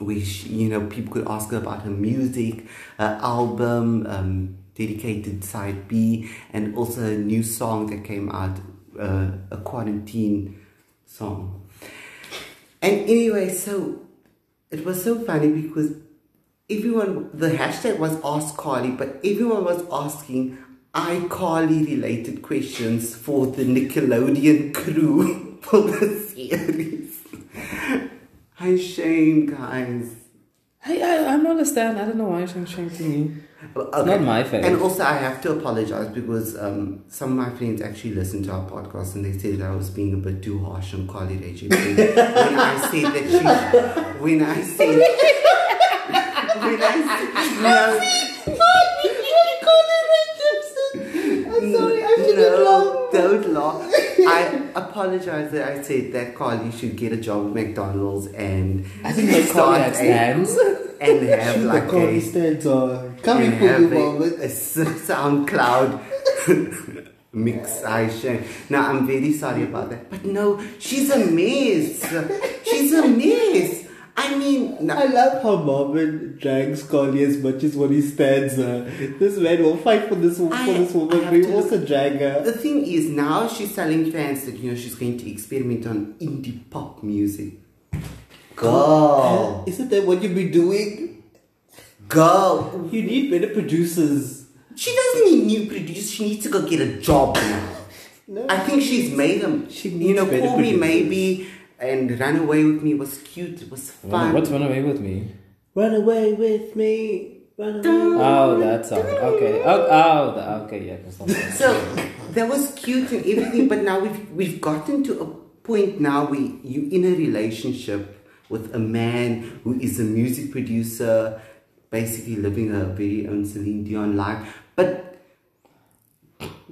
which you know people could ask her about her music, her album, um, dedicated side B, and also a new song that came out, uh, a quarantine song. And anyway, so it was so funny because everyone the hashtag was ask Carly, but everyone was asking iCarly related questions for the Nickelodeon crew for the series. I'm ashamed, guys. Hey, I, I don't understand. I don't know why you're saying to me. Okay. Not my fault. And also, I have to apologize because um, some of my friends actually listened to our podcast and they said that I was being a bit too harsh on Carly Rae when I said that she, when I said, when I said, no, I'm sorry, I shouldn't no, laugh. don't laugh. I apologize that I said that Carly should get a job at McDonald's and I know Carly had stands. and have like a stands are coming for you, a, Marvin. a s- SoundCloud mixation. Now I'm very sorry about that, but no, she's a mess. She's a mess. I mean, no, I love how Marvin drags Carly as much as what he stands her. This man will fight for this for I- this woman, but he also drag her. the thing is now she's telling fans that you know she's going to experiment on indie pop music. Girl, Isn't that what you've been doing? Girl, You need better producers. she doesn't need new producers. She needs to go get a job now. No. I think she's made them. She needs you know, better call me maybe and run away with me was cute. It was fun. What's run away with me? Run away with me. Run away. Oh, that song. Okay. Oh, oh the, okay, yeah. that's not bad. So that was cute and everything, but now we've we've gotten to a point now where you in a relationship with a man who is a music producer, basically living a very own Celine Dion life. But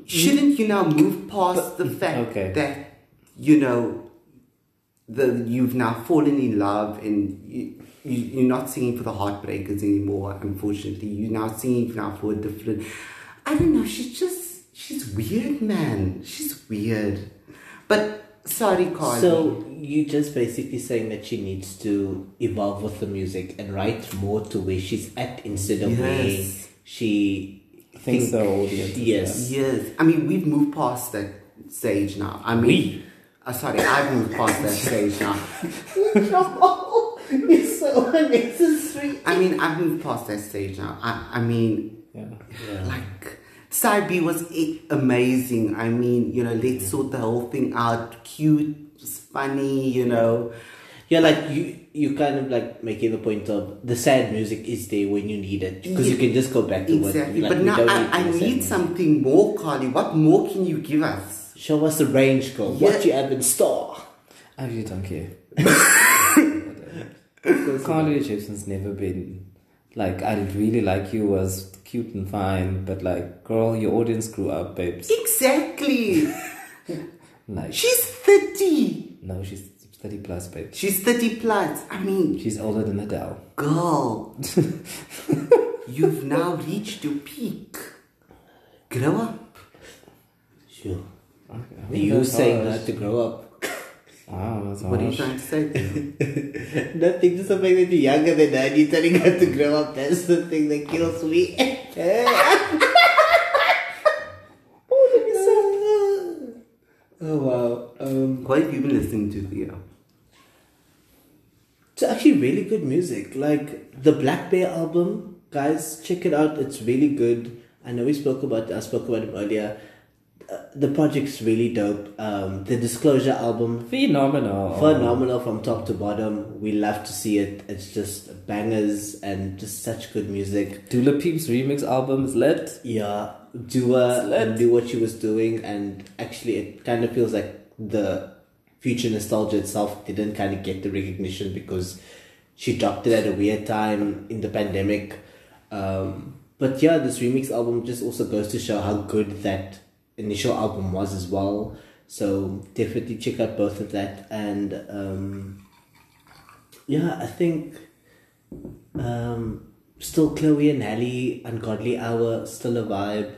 shouldn't you now move past the mm-hmm. fact Okay. that you know the you've now fallen in love and you, you you're not singing for the heartbreakers anymore unfortunately you're now singing now for a different i don't know she's just she's weird man she's weird but sorry Carly. So you just basically saying that she needs to evolve with the music and write more to where she's at instead of where Yes. she Thinks the audience is Yes. yes i mean we've moved past that stage now i mean We? uh, sorry i've moved past that stage now it's so unnecessary. i mean i've moved past that stage now i, I mean Yeah. like side B was amazing. I mean, you know, let's sort the whole thing out. Cute, it's funny, you know. Yeah, like you, you kind of like making the point of the sad music is there when you need it because you can just go back to Exactly. what. but now don't I, I the sad need something more, Carly. What more can you give us? Show us the range, girl. Yeah. What you have in store? I really don't care. Carly Jepsen's never been like I really like you was cute and fine, but like girl, your audience grew up, babes. Exactly. Like She's 30. no, she's thirty plus, babe. She's 30 plus. I mean, She's older than Adele. girl. you've now reached your peak. Grow up. Sure. Okay. You That's saying harsh. that to grow up? Wow, that's What are you trying to say? Nothing, just the fact that you're younger than that, you're telling her to grow up. That's the thing that kills me. oh wow. Um, what have you been listening to, Theo? it's actually really good music. Like the blackbear album, guys, check it out. It's really good. I know we spoke about I spoke about it earlier. Uh, the project's really dope. Um, the Disclosure album, Phenomenal. phenomenal from top to bottom. We love to see it. It's just bangers and just such good music. Dua Lipa's remix album is lit. Yeah, Dua knew what she was doing, and actually, it kind of feels like the future nostalgia itself didn't kind of get the recognition because she dropped it at a weird time in the pandemic. Um, but yeah, this remix album just also goes to show how good that initial album was as well. So definitely check out both of that, and um, yeah, I think um, still Chloe and Halle, Ungodly Hour, still a vibe.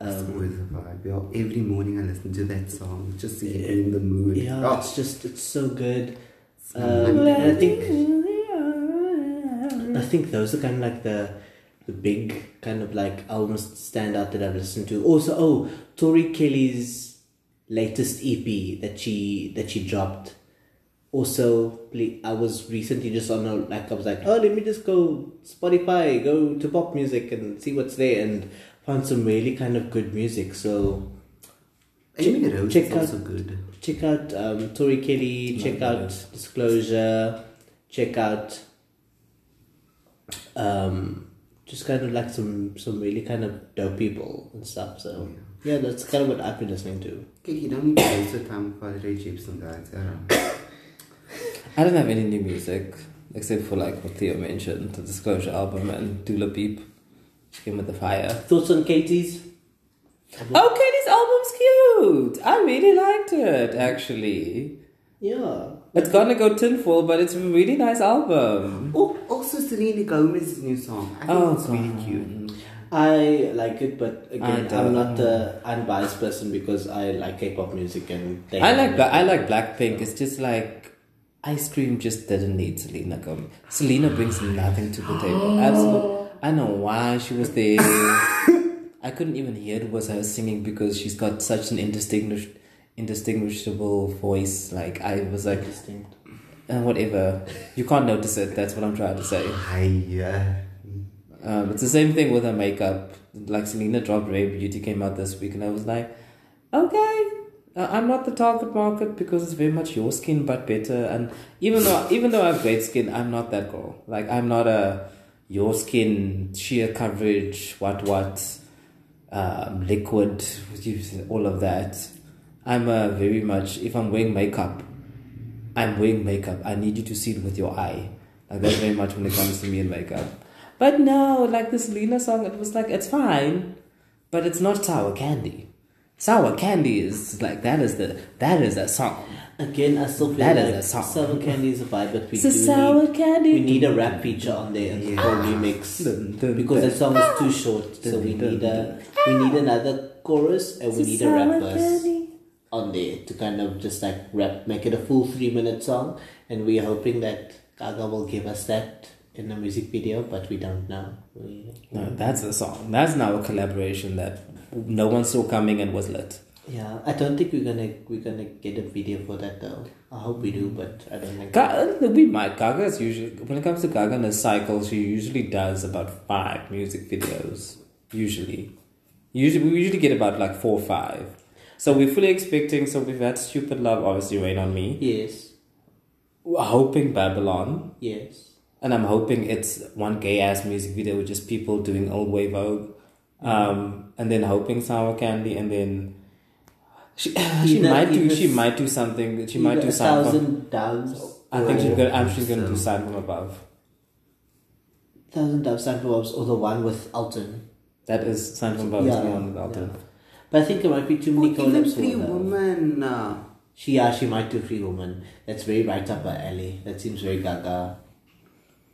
It's Um, always a vibe. Yeah. Every morning I listen to that song just to get in the mood. yeah, Oh, it's just it's so good. so Um, I think I think those are kind of like the the big kind of like albums stand out that I've listened to. Also, oh, Tori Kelly's latest EP that she that she dropped. Also, I was recently just on a like I was like, oh, let me just go Spotify, go to pop music and see what's there, and found some really kind of good music. So Amy check- Rose check is out- also good. check out um, Tori Kelly, check Not out. Disclosure, check out um, just kind of like some some really kind of dope people and stuff. So yeah, that's kind of what I've been listening to. Okay, you don't need to waste your time with Padre Gibson, guys. I don't- have any new music except for like what Theo mentioned, the Disclosure album and Dua Lipa. She came with the fire. Thoughts on Katy's? Oh, Katy's album's cute. I really liked it actually. Yeah. It's gonna go tinfoil, but it's a really nice album. Oh, also Selena Gomez's new song. I think Oh, it's really cute. I like it, but again. I'm not the unbiased person because I like K-pop music and they I like it. I like Blackpink. It's just like ice cream just didn't need Selena Gomez. Selena brings nothing to the table. Absolutely. I know why she was there. I couldn't even hear it was her singing because she's got such an indistinguish- indistinguishable voice. Like I was like, uh, whatever. You can't notice it. That's what I'm trying to say. I, uh, Um, it's the same thing with her makeup. Like Selena dropped Rare Beauty came out this week, and I was like, okay, uh, I'm not the target market because it's very much your skin but better. And even though even though I have great skin, I'm not that girl. Like I'm not a your skin sheer coverage what what um, liquid all of that. I'm a very much if I'm wearing makeup, I'm wearing makeup. I need you to see it with your eye. Like that's very much when it comes to me and makeup. But no, like the Selena song, it was like it's fine, but it's not sour candy. Sour candy is like that is the that is a song. Again, I still feel That is like a song. sour candy is a vibe, but we It's a do sour need, candy. we need a rap feature on there and Yeah. remix Dun, dun, because dun. that song is too short. So we need a we need another chorus and we need a rap verse candy. On there to kind of just like rap, make it a full three minute song. And we are hoping that Gaga will give us that in a music video, but we don't know. We, No, that's a song. That's now a collaboration that no one saw coming and was lit. yeah, I don't think we're gonna we're gonna get a video for that though. I hope we do, but I don't think. Ga- uh, we might. Gaga is usually when it comes to Gaga in a cycle, she usually does about five music videos. Usually, usually we usually get about like four or five. So we're fully expecting. So we've had "Stupid Love," obviously "Rain on Me." Yes, We're hoping Babylon, yes. and I'm hoping it's one gay ass music video with just people doing old way Vogue, um, and then hoping Sour Candy, and then she she Either- might do she might do something. She might do something. thousand doves. I think she's gonna. I'm she's gonna do sign from above. Thousand Doves Above, or the one with Elton. That is sign from above. Yeah, is the one with Elton. yeah. But I think there might be too many even collabs Free for her. Woman. Uh, She yeah, she might do Free Woman. That's very right up her alley. That seems very Gaga.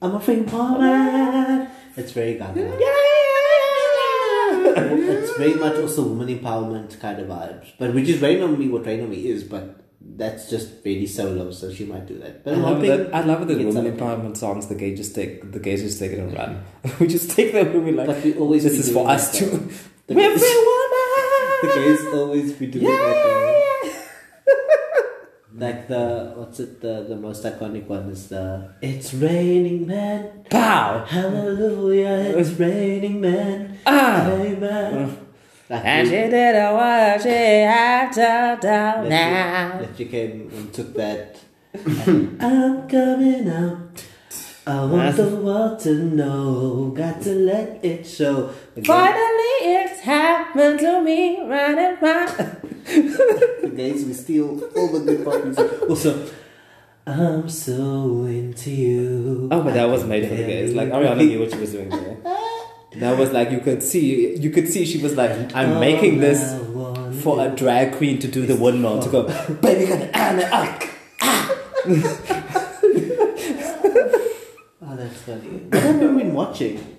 I'm a free woman. That's very Gaga. Yeah. it's very much also woman empowerment kind of vibes. But which is Rain on Me what Rain on Me is, but that's just very solo, so she might do that. But I love hoping that. I love it that it's women empowerment songs. The gay just take the gays just take it and run. we just take them and we like. But we always this is for us that, too. We're free woman. The gays always be doing Yeah, that. though. yeah, Like the what's it the the most iconic one is the It's raining men Pow. Hallelujah it's raining men Ah. Amen Like And she did a what she had to do now. that you came and took that I'm coming out I want the world to know Got to let it show Again, Finally, it's happened to me, running round. the gays we steal all the good parts Also I'm so into you Oh, but that was made for the gays. Like Ariana knew what she was doing there. That was like you could see. You could see she was like, I'm making this for a drag queen to do the windmill to go, baby, gonna and up. Oh, that's funny. What have you been watching?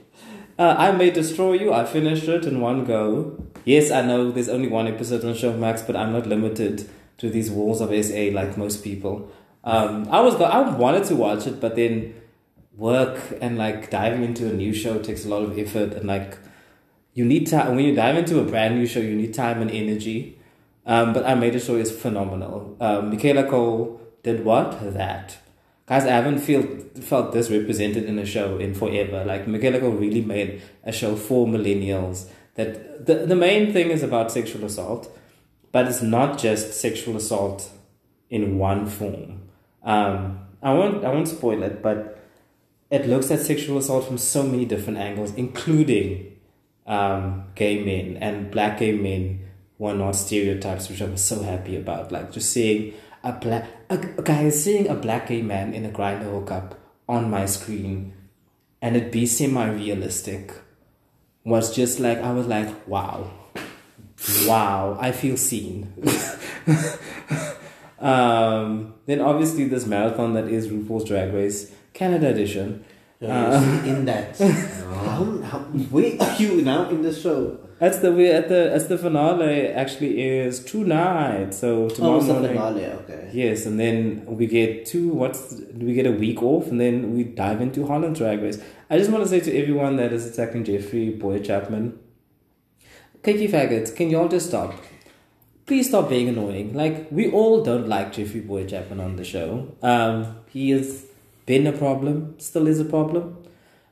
Uh, I may destroy you. I finished it in one go. Yes, I know there's only one episode on Showmax, but I'm not limited to these walls of SA like most people. Um, I was I wanted to watch it, but then work and like diving into a new show takes a lot of effort and like you need time when you dive into a brand new show. You need time and energy. Um, but I made a show is phenomenal. Um, Michaela Coel did what that. Guys, I haven't feel, felt this represented in a show in forever. Like, Michaela really made a show for millennials. That the, the main thing is about sexual assault, but it's not just sexual assault in one form. Um, I won't I won't spoil it, but it looks at sexual assault from so many different angles, including um, gay men and black gay men who are not stereotypes, which I was so happy about. Like just seeing a black a, seeing a black gay man in a Grindr hookup on my screen, and it be semi realistic was just like I was like, wow, wow, I feel seen. um, then obviously this marathon that is RuPaul's Drag Race Canada edition. Uh, in that. how, how, where are you now in the show? That's the way at the as the finale actually is tonight. So Oh, tomorrow it's the morning. finale, okay. Yes, and then we get two. What's we get a week off, and then we dive into Holland Drag Race. I just want to say to everyone that is attacking Jeffrey Bowyer-Chapman, Kiki faggots, can y'all just stop? Please stop being annoying. Like we all don't like Jeffrey Bowyer-Chapman on the show. Um, he has been a problem, still is a problem.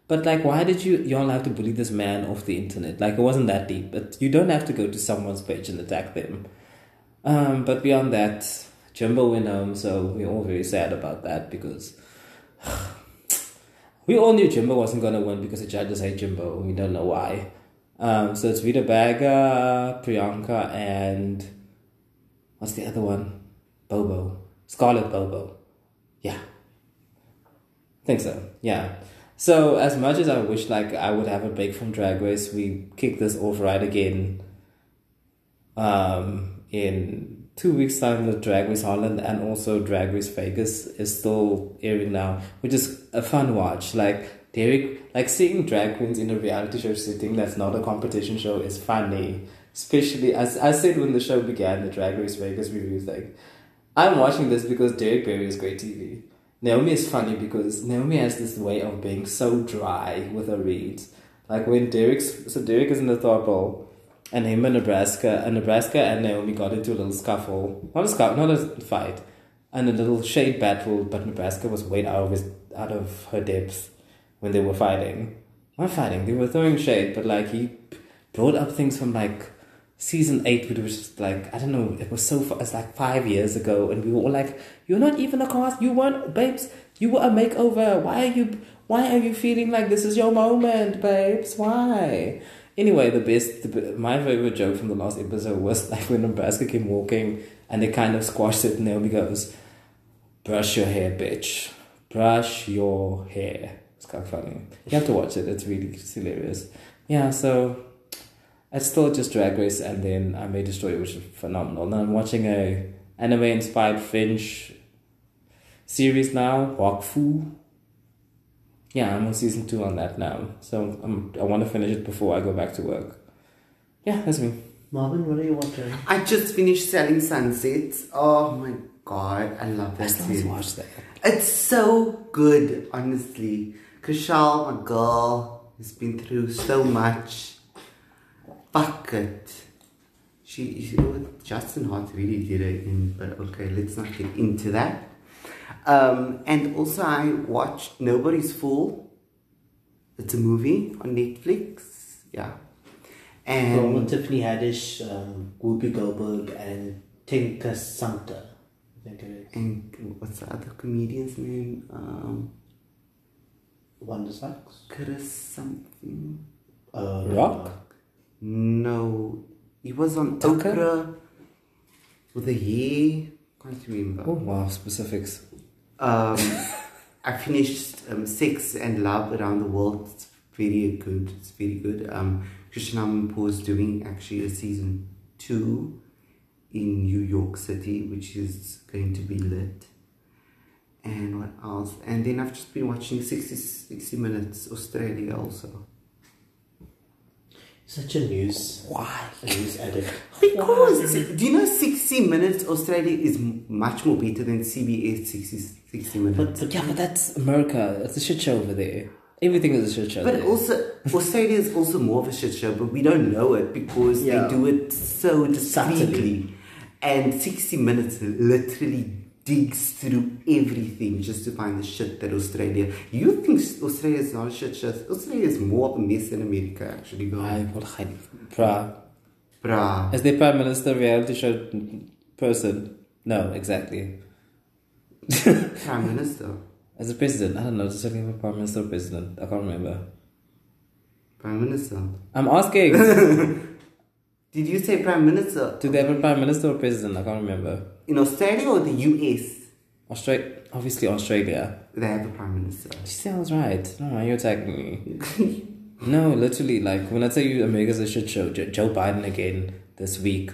But like, why did you y'all have to bully this man off the internet? Like, it wasn't that deep. But you don't have to go to someone's page and attack them. Um, but beyond that, Jimbo went home, so we're all very sad about that because we all knew Jimbo wasn't gonna win because the judges hate Jimbo. We don't know why. Um, so it's Rita Baga, Priyanka, and what's the other one? Bobo, Scarlett BoBo. Think so. Yeah. So as much as I wish like I would have a break from Drag Race, we kick this off right again. Um, in two weeks' time, the Drag Race Holland and also Drag Race Vegas is still airing now, which is a fun watch. Like Derrick, like seeing drag queens in a reality show setting that's not a competition show is funny. Especially as I said when the show began, the Drag Race Vegas reviews, like I'm watching this because Derrick Barry is great TV. Naomi is funny because Naomi has this way of being so dry with her reads. Like when Derrick's so Derrick is in the thought bowl and him and Nebraska and Nebraska and Naomi got into a little scuffle. Not a scuffle, not a fight. And a little shade battle, but Nebraska was way out of his out of her depth when they were fighting. Not fighting, they were throwing shade, but like he brought up things from like season eight, which was like I don't know, it was so far, it's like five years ago, and we were all like, "You're not even a cast, you weren't, babes, you were a makeover. Why are you, why are you feeling like this is your moment, babes? Why?" Anyway, the best, the, my favorite joke from the last episode was like when Nebraska came walking and they kind of squashed it, and Naomi goes, "Brush your hair, bitch. Brush your hair." It's kind of funny. You have to watch it. It's really it's hilarious. Yeah, so it's still just Drag Race, and then I made a story which is phenomenal. Now I'm watching a anime inspired French series now, Wakfu. Yeah, I'm on season two on that now, so I'm, I want to finish it before I go back to work. Yeah, that's me. Marvin, what are you watching? I just finished Selling Sunsets. Oh my god, I love I that still series. watch that. It's so good, honestly. Chrishell, my girl, has been through so much. Fuck it. She, she Justin Hart really did it in, but okay, let's not get into that. Um, and also, I watched Nobody's Fool. It's a movie on Netflix. Yeah. From And Tiffany Haddish, um, Whoopi Goldberg, and Tika Sumpter. I think it is. and what's the other comedian's name? Um, Wanda Sykes. Chris something. Uh, Rock? No, he was on Tucker? Oprah with a hair. Can't remember. Oh wow, specifics. Um, I finished um, Sex and Love Around the World. It's very good. It's very good. Um, Christiane Amanpour is doing actually a season two in New York City, which is going to be lit. And what else? And then I've just been watching 60, 60 Minutes Australia also. Such a news. Why? A news addict. Because do you know 60 Minutes Australia is much more better than CBS 60, 60 Minutes. But, but Yeah, but that's America. It's a shit show over there. Everything is a shit show. But there. also, Australia is also more of a shit show, but we don't know it because Yeah. they do it so discreetly. And 60 Minutes literally digs through everything just to find the shit that Australia. You think Australia is not a shit show? Australia is more of a mess than America, actually. I will hide. Bruh. Bruh. As the prime minister reality show person? No, exactly. Prime Minister. As a president, I don't know. Just looking for prime minister or president. I can't remember. Prime Minister. I'm asking. Did you say Prime Minister? Do they have a prime minister or president? I can't remember. In Australia or the US? Australia, obviously Australia. They have a Prime Minister. She sounds right. No, why are you attacking me? no, literally, like when I tell you America's a shit show, Joe Biden again this week,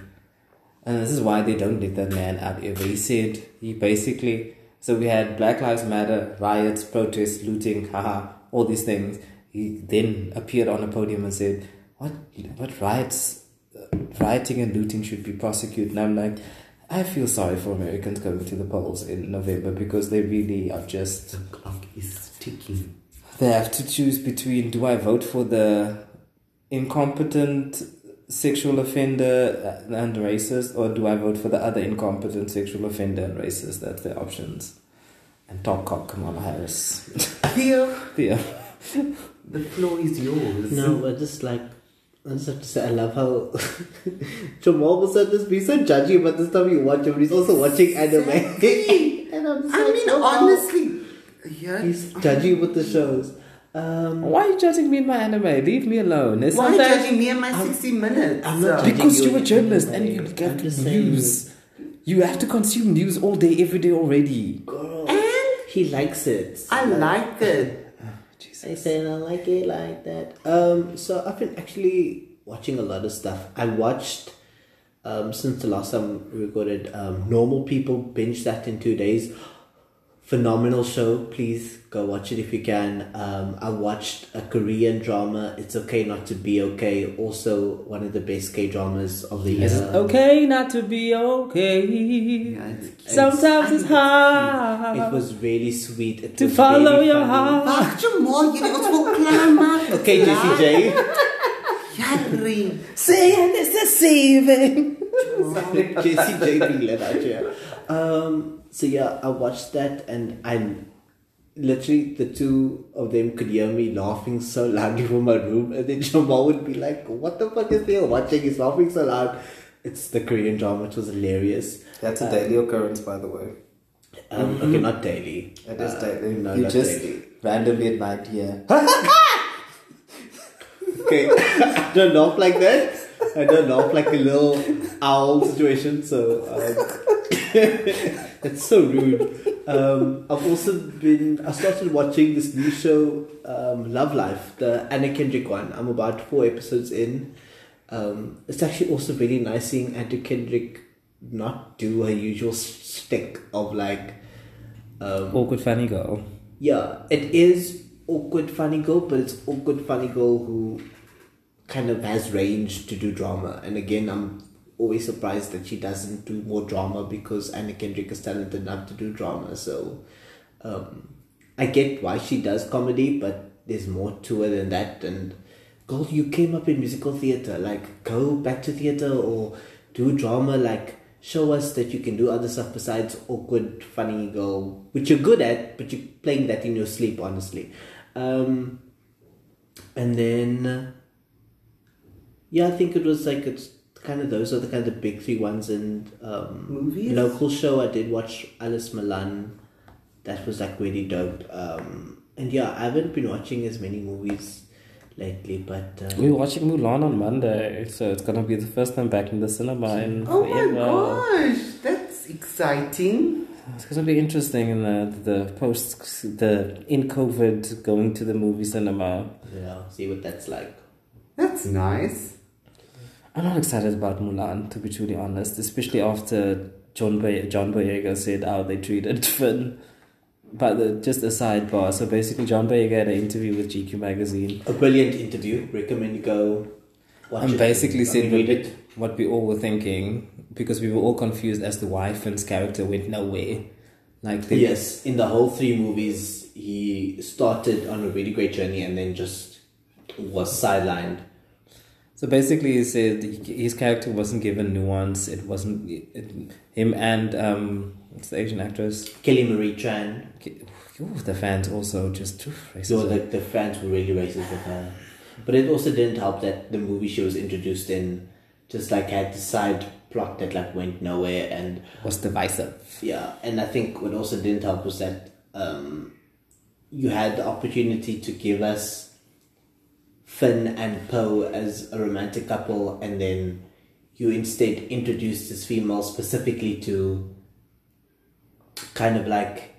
and this is why they don't let that man out ever. He said he basically so we had Black Lives Matter riots, protests, looting, haha, all these things. He then appeared on a podium and said, "What? What riots? Rioting and looting should be prosecuted." And I'm like. I feel sorry for Americans going to the polls in November because they really are just The clock is ticking. they have to choose between do I vote for the incompetent sexual offender and racist or do I vote for the other incompetent sexual offender and racist? That's the options. And top cock Kamala Harris. Theo. yeah. The floor is yours. No, I just like I just have to say I love how Jamal was at this be so judgy about this time you watch him, he's also watching anime. and I'm just I mean, Jamal. honestly, yeah. he's judgy with the shows. Um, Why are you judging me in my anime? Leave me alone. There's Why are you sometimes- judging me and my 60 minutes? I'm not judging Because you you're a journalist any and you get just news. You have to consume news all day, every day already. Girl, And he likes it. I like it. I say I like it like that. Um, so I've been actually watching a lot of stuff. I watched um since the last time we recorded um Normal People binge that in two days. Phenomenal show. Please go watch it if you can. Um, I watched a Korean drama. It's okay not to be okay. Also one of the best K dramas of the year. Is it okay not to be okay? Yeah, it's- Sometimes I it's hard It was really sweet. It to was follow really your funny. heart. Fuck Jamal, you know, will climb up. Okay, Jessie J. Yari. Saying it's deceiving. JC JP let out here. Um, so yeah, I watched that and I literally the two of them could hear me laughing so loudly from my room, and then Jamal would be like, "What the fuck is they watching? He's laughing so loud." It's the Korean drama. which was hilarious. That's a daily occurrence, by the way. Um, Okay, not daily. It is Uh, daily. No, you not just daily. randomly at night, yeah. Okay, I don't laugh like that. I don't laugh like a little owl situation. So um, it's so rude. Um, I've also been. I started watching this new show, um, Love Life, the Anna Kendrick one. I'm about four episodes in. Um, it's actually also really nice seeing Anna Kendrick not do her usual stick of like. Um, Awkward funny girl. yeah, it is awkward funny girl, but it's awkward funny girl who kind of has range to do drama. And again, I'm always surprised that she doesn't do more drama because Anna Kendrick is talented enough to do drama. So um, I get why she does comedy, but there's more to her than that. And girl, you came up in musical theater. Like, go back to theater or do drama. Like, show us that you can do other stuff besides awkward, funny girl, which you're good at, but you're playing that in your sleep, honestly. Um, and then, yeah, I think it was like it's kind of those are the kind of the big three ones. And um, Movies? local show, I did watch Alice Milan. That was like really dope. Um, and yeah, I haven't been watching as many movies lately, but uh, We're watching Mulan on Monday, so it's gonna be the first time back in the cinema in Oh my gosh, that's exciting. It's gonna be interesting in the the post the in COVID going to the movie cinema. yeah, see what that's like. That's nice. I'm not excited about Mulan to be truly honest, especially after John Boy- John Boyega said how they treated Finn. But the, just a sidebar. So basically, John Boyega had an interview with GQ magazine A brilliant interview. Recommend you go watch and it. basically said what, read it. what we all were thinking because we were all confused as to why Finn's character went nowhere. Like they, Yes, in the whole three movies, he started on a really great journey and then just was sidelined. So basically, he said his character wasn't given nuance. It wasn't it, him and um, what's the Asian actress? Kelly Marie Tran. Ooh, the fans also just ooh, So racism. the, the fans were really racist with her. But it also didn't help that the movie she was introduced in just like had the side plot that like went nowhere and was divisive. Yeah, and I think what also didn't help was that um, you had the opportunity to give us Finn and Poe as a romantic couple, and then you instead introduced this female specifically to kind of like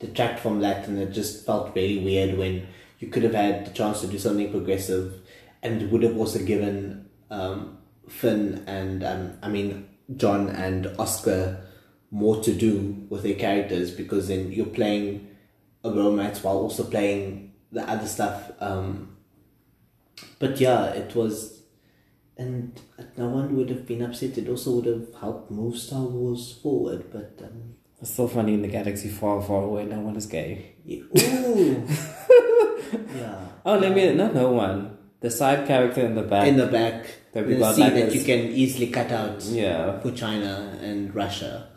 detract from that, and it just felt really weird when you could have had the chance to do something progressive, and would have also given um, Finn and um, I mean John and Oscar more to do with their characters because then you're playing a romance while also playing the other stuff. Um, but yeah, it was, and no one would have been upset. It also would have helped move Star Wars forward. But um, It's so funny in the galaxy far, far away. No one is gay. yeah, ooh, yeah. Oh, let me not no one. The side character in the back. In the back, That we the got like that you can easily cut out. yeah. for China and Russia.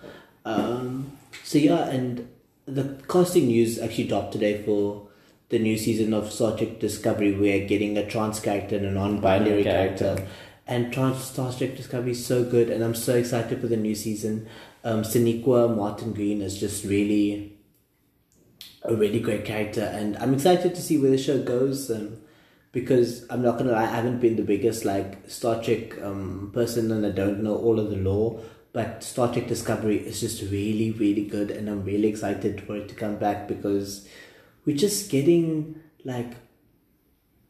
Um, so yeah, and the casting news actually dropped today for the new season of Star Trek Discovery. We're getting a trans character and a non-binary Character. character. And trans Star Trek Discovery is so good, and I'm so excited for the new season. Um, Sonequa Martin Green is just really a really great character, and I'm excited to see where the show goes. Um, because I'm not gonna lie, I haven't been the biggest like Star Trek um, person, and I don't know all of the lore. But Star Trek Discovery is just really, really good, and I'm really excited for it to come back because we're just getting like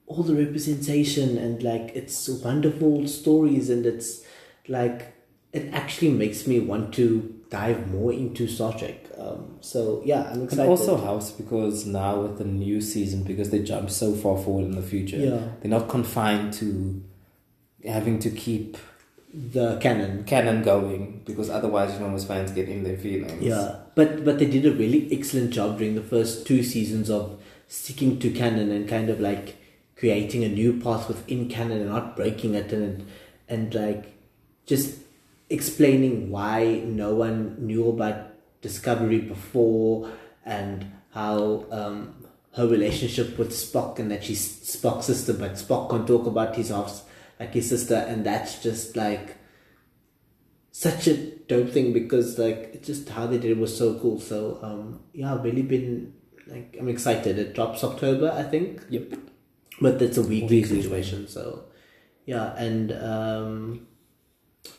all the representation and like it's wonderful stories, and it's like it actually makes me want to dive more into Star Trek. Um, so yeah, I'm It excited. also helps because now with the new season, because they jump so far forward in the future, Yeah. they're not confined to having to keep the canon. canon going because otherwise, you know, most fans get in their feelings. Yeah, but but they did a really excellent job during the first two seasons of sticking to canon and kind of like creating a new path within canon and not breaking it and and like just explaining why no one knew about Discovery before and how um, her relationship with Spock and that she's Spock's sister, but Spock can't talk about his half like his sister, and that's just like such a dope thing because like it's just how they did it was so cool. So um yeah, I've really been like I'm excited. It drops October, I think. Yep. But it's a weekly Weekly. situation, so yeah, and um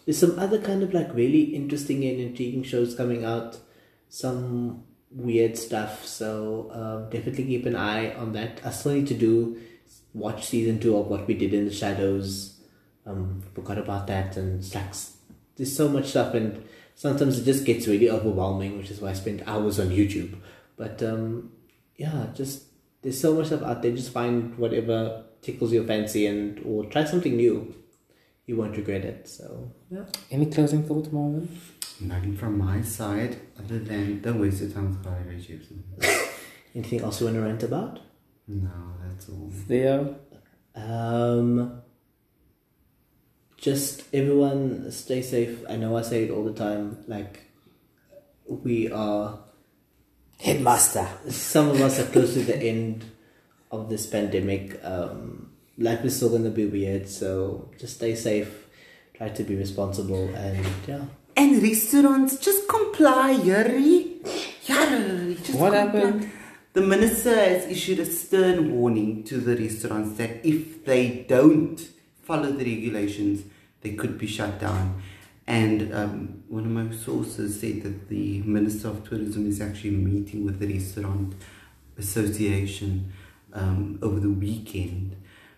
there's some other kind of like really interesting and intriguing shows coming out. Some weird stuff, so um, definitely keep an eye on that. I still need to do watch season two of what we did in the shadows. Um, forgot about that and slacks. There's so much stuff, and sometimes it just gets really overwhelming, which is why I spend hours on YouTube. But um, yeah, just there's so much stuff out there. Just find whatever tickles your fancy, and or try something new. You won't regret it. So yeah. Any closing thoughts, Marvin? Nothing from my side other than don't waste your time with Carly Rae Jepsen. Anything else you want to rant about? No, that's all. Theo? Um, just everyone stay safe. I know I say it all the time. Like, we are, Headmaster. some of us are close to the end of this pandemic. Um, life is still going to be weird, so just stay safe. Try to be responsible, and yeah. And restaurants just comply, Yuri. Yuri, just What comply. happened? The minister has issued a stern warning to the restaurants that if they don't follow the regulations, they could be shut down. And um, one of my sources said that the Minister of Tourism is actually meeting with the Restaurant Association um, over the weekend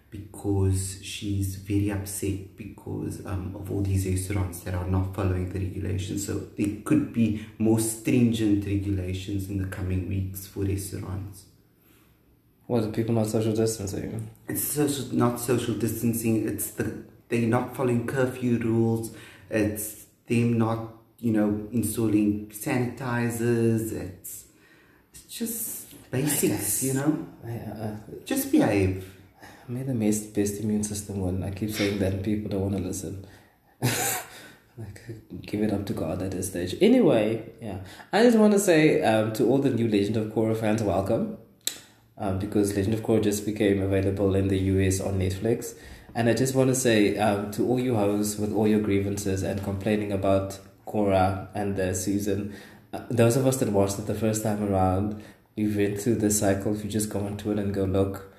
because she's very upset because um, of all these restaurants that are not following the regulations. So there could be more stringent regulations in the coming weeks for restaurants. What, are people not social distancing? It's social, not social distancing. It's the they're not following curfew rules. It's them not, you know, installing sanitizers. It's it's just basics, you know. Just behave. may the best, best immune system win. I keep saying that and people don't want to listen. like, give it up to God at this stage. Anyway, yeah. I just want to say um, to all the new Legend of Korra fans, welcome. Um, because Legend of Korra just became available in the US on Netflix. And I just want to say um, to all you hosts with all your grievances and complaining about Korra and the season, uh, those of us that watched it the first time around, we went through this cycle. If you just go onto it and go look,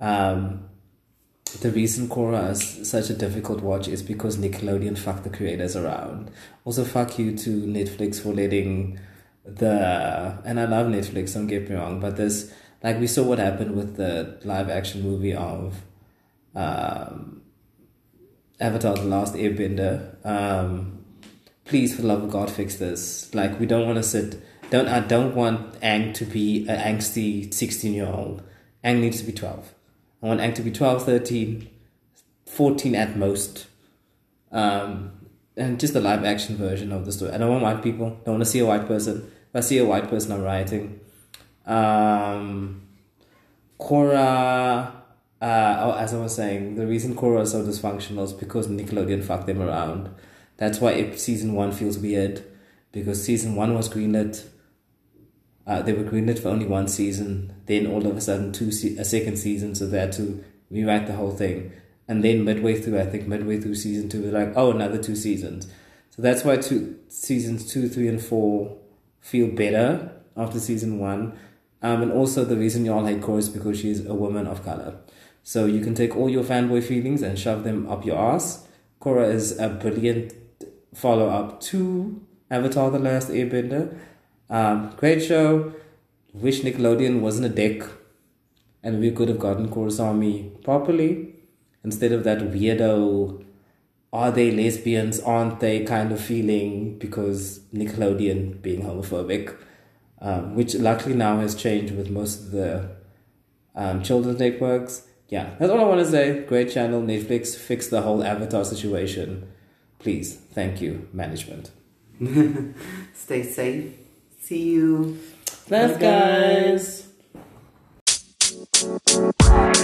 um, the reason Korra is such a difficult watch is because Nickelodeon fucked the creators around. Also, fuck you to Netflix for letting the and I love Netflix. Don't get me wrong, but this like we saw what happened with the live action movie of um, Avatar: The Last Airbender. Um, please, for the love of God, fix this. Like we don't want to sit. Don't I don't want Aang to be an angsty sixteen year old. Aang needs to be twelve. I want Aang to be 12, 13, 14 at most. Um, and just the live action version of the story. I don't want white people. I Don't want to see a white person. If I see a white person, I'm rioting. Um, Korra, uh, oh, as I was saying, the reason Korra is so dysfunctional is because Nickelodeon fucked them around. That's why ep- season one feels weird because season one was greenlit Uh, they were greenlit for only one season. Then all of a sudden, two se- a second season, so they had to rewrite the whole thing. And then midway through, I think midway through season two, they're like, oh, another two seasons. So that's why two seasons two, three, and four feel better after season one. Um, and also the reason you all hate Korra is because she's a woman of color. So you can take all your fanboy feelings and shove them up your ass. Korra is a brilliant follow up to Avatar: The Last Airbender. Um, great show. Wish Nickelodeon wasn't a dick, and we could have gotten Korrasami properly instead of that weirdo. Are they lesbians? Aren't they? Kind of feeling because Nickelodeon being homophobic, um, which luckily now has changed with most of the um, children's networks. Yeah, that's all I want to say. Great channel, Netflix, fix the whole avatar situation. Please, thank you, management. Stay safe. See you. Bye, guys. guys.